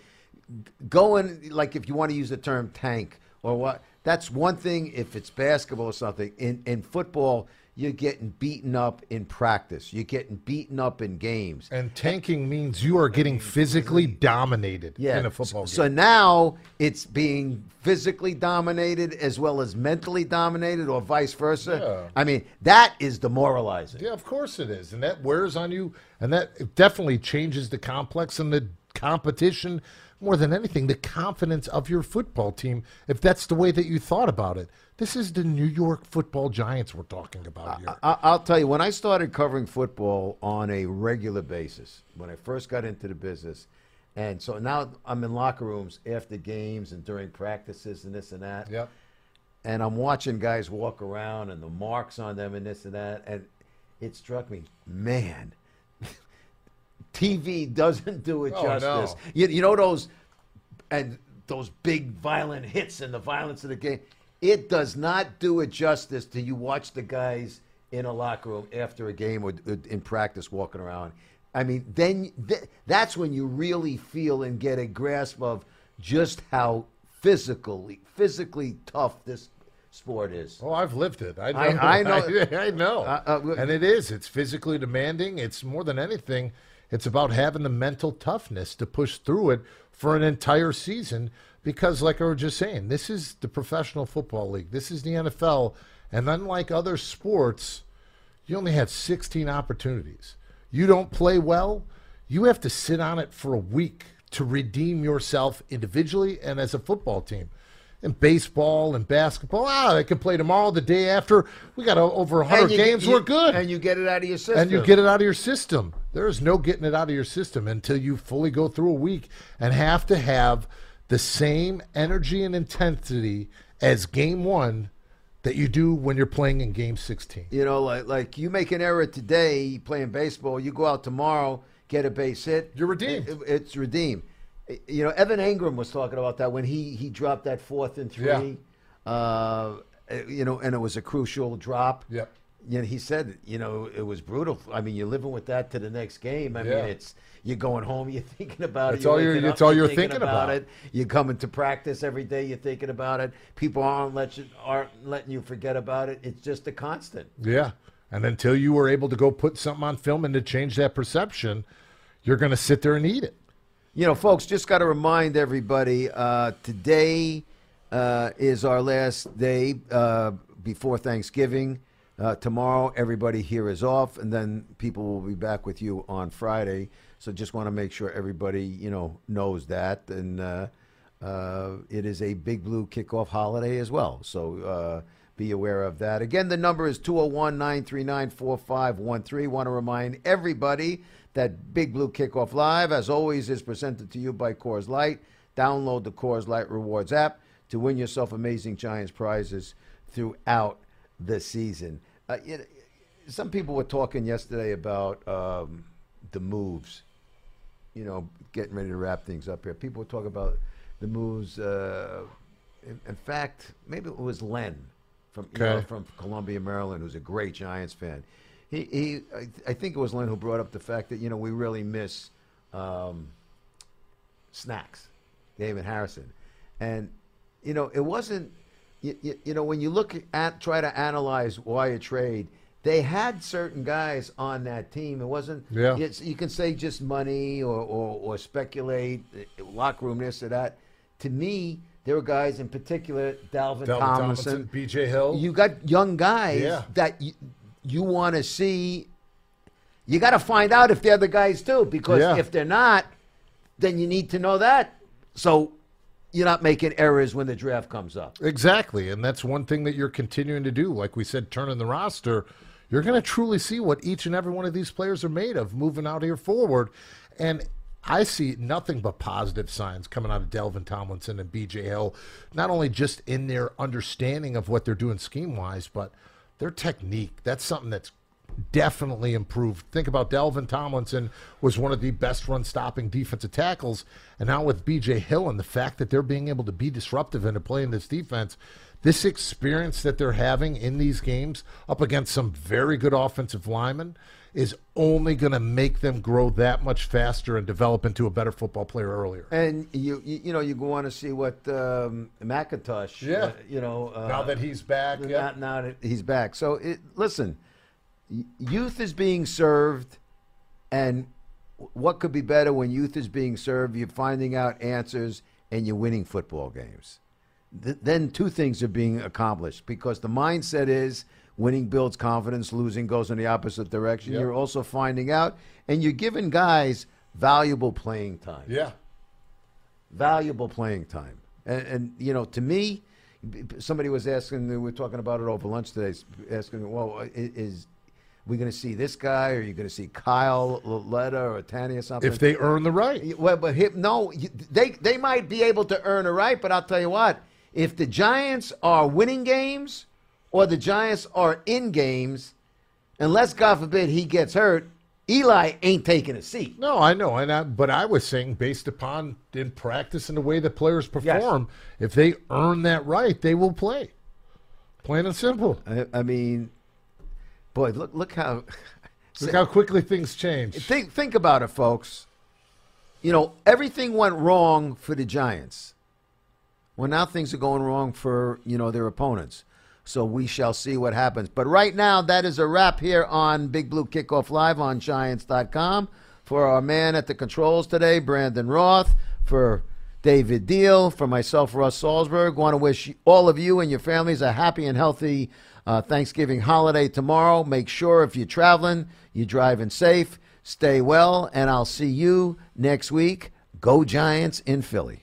going like if you want to use the term tank or what, that's one thing. If it's basketball or something, in in football, you're getting beaten up in practice. You're getting beaten up in games. And tanking means you are getting physically dominated Yeah. in a football so, game. So now it's being physically dominated as well as mentally dominated, or vice versa. Yeah. I mean, that is demoralizing. Yeah, of course it is. And that wears on you. And that definitely changes the complex and the competition more than anything, the confidence of your football team, if that's the way that you thought about it. This is the New York football giants we're talking about here. I, I'll tell you, when I started covering football on a regular basis, when I first got into the business, and so now I'm in locker rooms after games and during practices and this and that. Yep. and I'm watching guys walk around and the marks on them and this and that, and it struck me, man, TV doesn't do it Oh, justice. no. You, you know those and those big violent hits and the violence of the game. It does not do it justice till you watch the guys in a locker room after a game or or in practice walking around. I mean, then th- that's when you really feel and get a grasp of just how physically physically tough this sport is. Oh, I've lived it. I know. I- I know. <laughs> I, know. Uh, uh, and it is. It's physically demanding. It's more than anything. It's about having the mental toughness to push through it for an entire season. Because, like I was just saying, this is the professional football league. This is the NFL, and unlike other sports, you only have 16 opportunities. You don't play well, you have to sit on it for a week to redeem yourself individually and as a football team. In baseball and basketball, ah, they can play tomorrow, the day after. We got over 100 you games. you- We're good. and you get it out of your system. And you get it out of your system. There is no getting it out of your system until you fully go through a week and have to have the same energy and intensity as game one that you do when you're playing in game 16. You know, like like you make an error today playing baseball, you go out tomorrow, get a base hit, You're redeemed. it- it's redeemed. You know, Evan Engram was talking about that when he he dropped that fourth and three. Uh, you know, and it was a crucial drop. Yep. Know, he said, you know, it was brutal. I mean, you're living with that to the next game. I Yeah. mean, it's you're going home, you're <laughs> thinking about That's it. all you're- up, all you're thinking about. it. You're coming to practice every day. You're thinking about it. People aren't let you, aren't letting you forget about it. It's just a constant. Yeah. And until you were able to go put something on film and to change that perception, you're going to sit there and eat it. You know, folks, just got to remind everybody uh, today uh, is our last day uh, before Thanksgiving. Uh, tomorrow, everybody here is off, and then people will be back with you on Friday. So just want to make sure everybody, you know, knows that. And uh, uh, it is a Big Blue kickoff holiday as well. So be aware of that. Again, the number is 201 939 4513. Want to remind everybody that Big Blue Kickoff Live, as always, is presented to you by Coors Light. Download the Coors Light Rewards app to win yourself amazing Giants prizes throughout the season. Uh, some people were talking yesterday about um, the moves. You know, getting ready to wrap things up here. People were talking about the moves. Uh, in, in fact, maybe it was Len from you know, from Columbia, Maryland, who's a great Giants fan. He, he I, I think it was Lynn who brought up the fact that you know we really miss um, snacks, Damon Harrison, and you know it wasn't. You, you, you know when you look at try to analyze why a trade, they had certain guys on that team. It wasn't. Yeah. You can say just money or, or, or speculate, uh, locker room this or that. To me, there were guys in particular, Dalvin, Dalvin Tomlinson, Tomlinson, B.J. Hill. You got young guys Yeah. that you, you want to see. You got to find out if they're the guys too, because Yeah. if they're not, then you need to know that. So you're not making errors when the draft comes up. Exactly. And that's one thing that you're continuing to do. Like we said, turning the roster, you're going to truly see what each and every one of these players are made of moving out here forward. And I see nothing but positive signs coming out of Dalvin Tomlinson and BJ Hill, not only just in their understanding of what they're doing scheme wise, but their technique. That's something that's definitely improved. Think about Dalvin Tomlinson was one of the best run stopping defensive tackles, and now with BJ Hill and the fact that they're being able to be disruptive and to play in this defense, this experience that they're having in these games up against some very good offensive linemen is only going to make them grow that much faster and develop into a better football player earlier. And you you, you know you want to see what um, McIntosh. Yeah. uh, you know uh, now that he's back, now, yeah. now that he's back. So it, listen, youth is being served, and what could be better when youth is being served? You're finding out answers and you're winning football games. Th- then two things are being accomplished because the mindset is winning builds confidence, losing goes in the opposite direction. Yep. You're also finding out, and you're giving guys valuable playing time yeah. valuable playing time. And, and you know, to me, somebody was asking. We were talking about it over lunch today. Asking, well, is we going to see this guy, or are you going to see Kyle Lauletta or Tanney or something? If they earn the right. well, but him, no, they they might be able to earn a right, but I'll tell you what: if the Giants are winning games, or the Giants are in games, unless God forbid he gets hurt, Eli ain't taking a seat. No, I know, and I, but I was saying based upon in practice and the way the players perform, if they earn that right, they will play. Plain and simple. I, I mean, boy, look look how. <laughs> Look how quickly things change. Think think about it, folks. You know, everything went wrong for the Giants. Well, now things are going wrong for you know their opponents. So we shall see what happens. But right now, that is a wrap here on Big Blue Kickoff Live on Giants.com. For our man at the controls today, Brandon Roth. For David Diehl. For myself, Russ Salzberg. Want to wish all of you and your families a happy and healthy uh, Thanksgiving holiday tomorrow. Make sure if you're traveling, you're driving safe. Stay well, and I'll see you next week. Go Giants in Philly.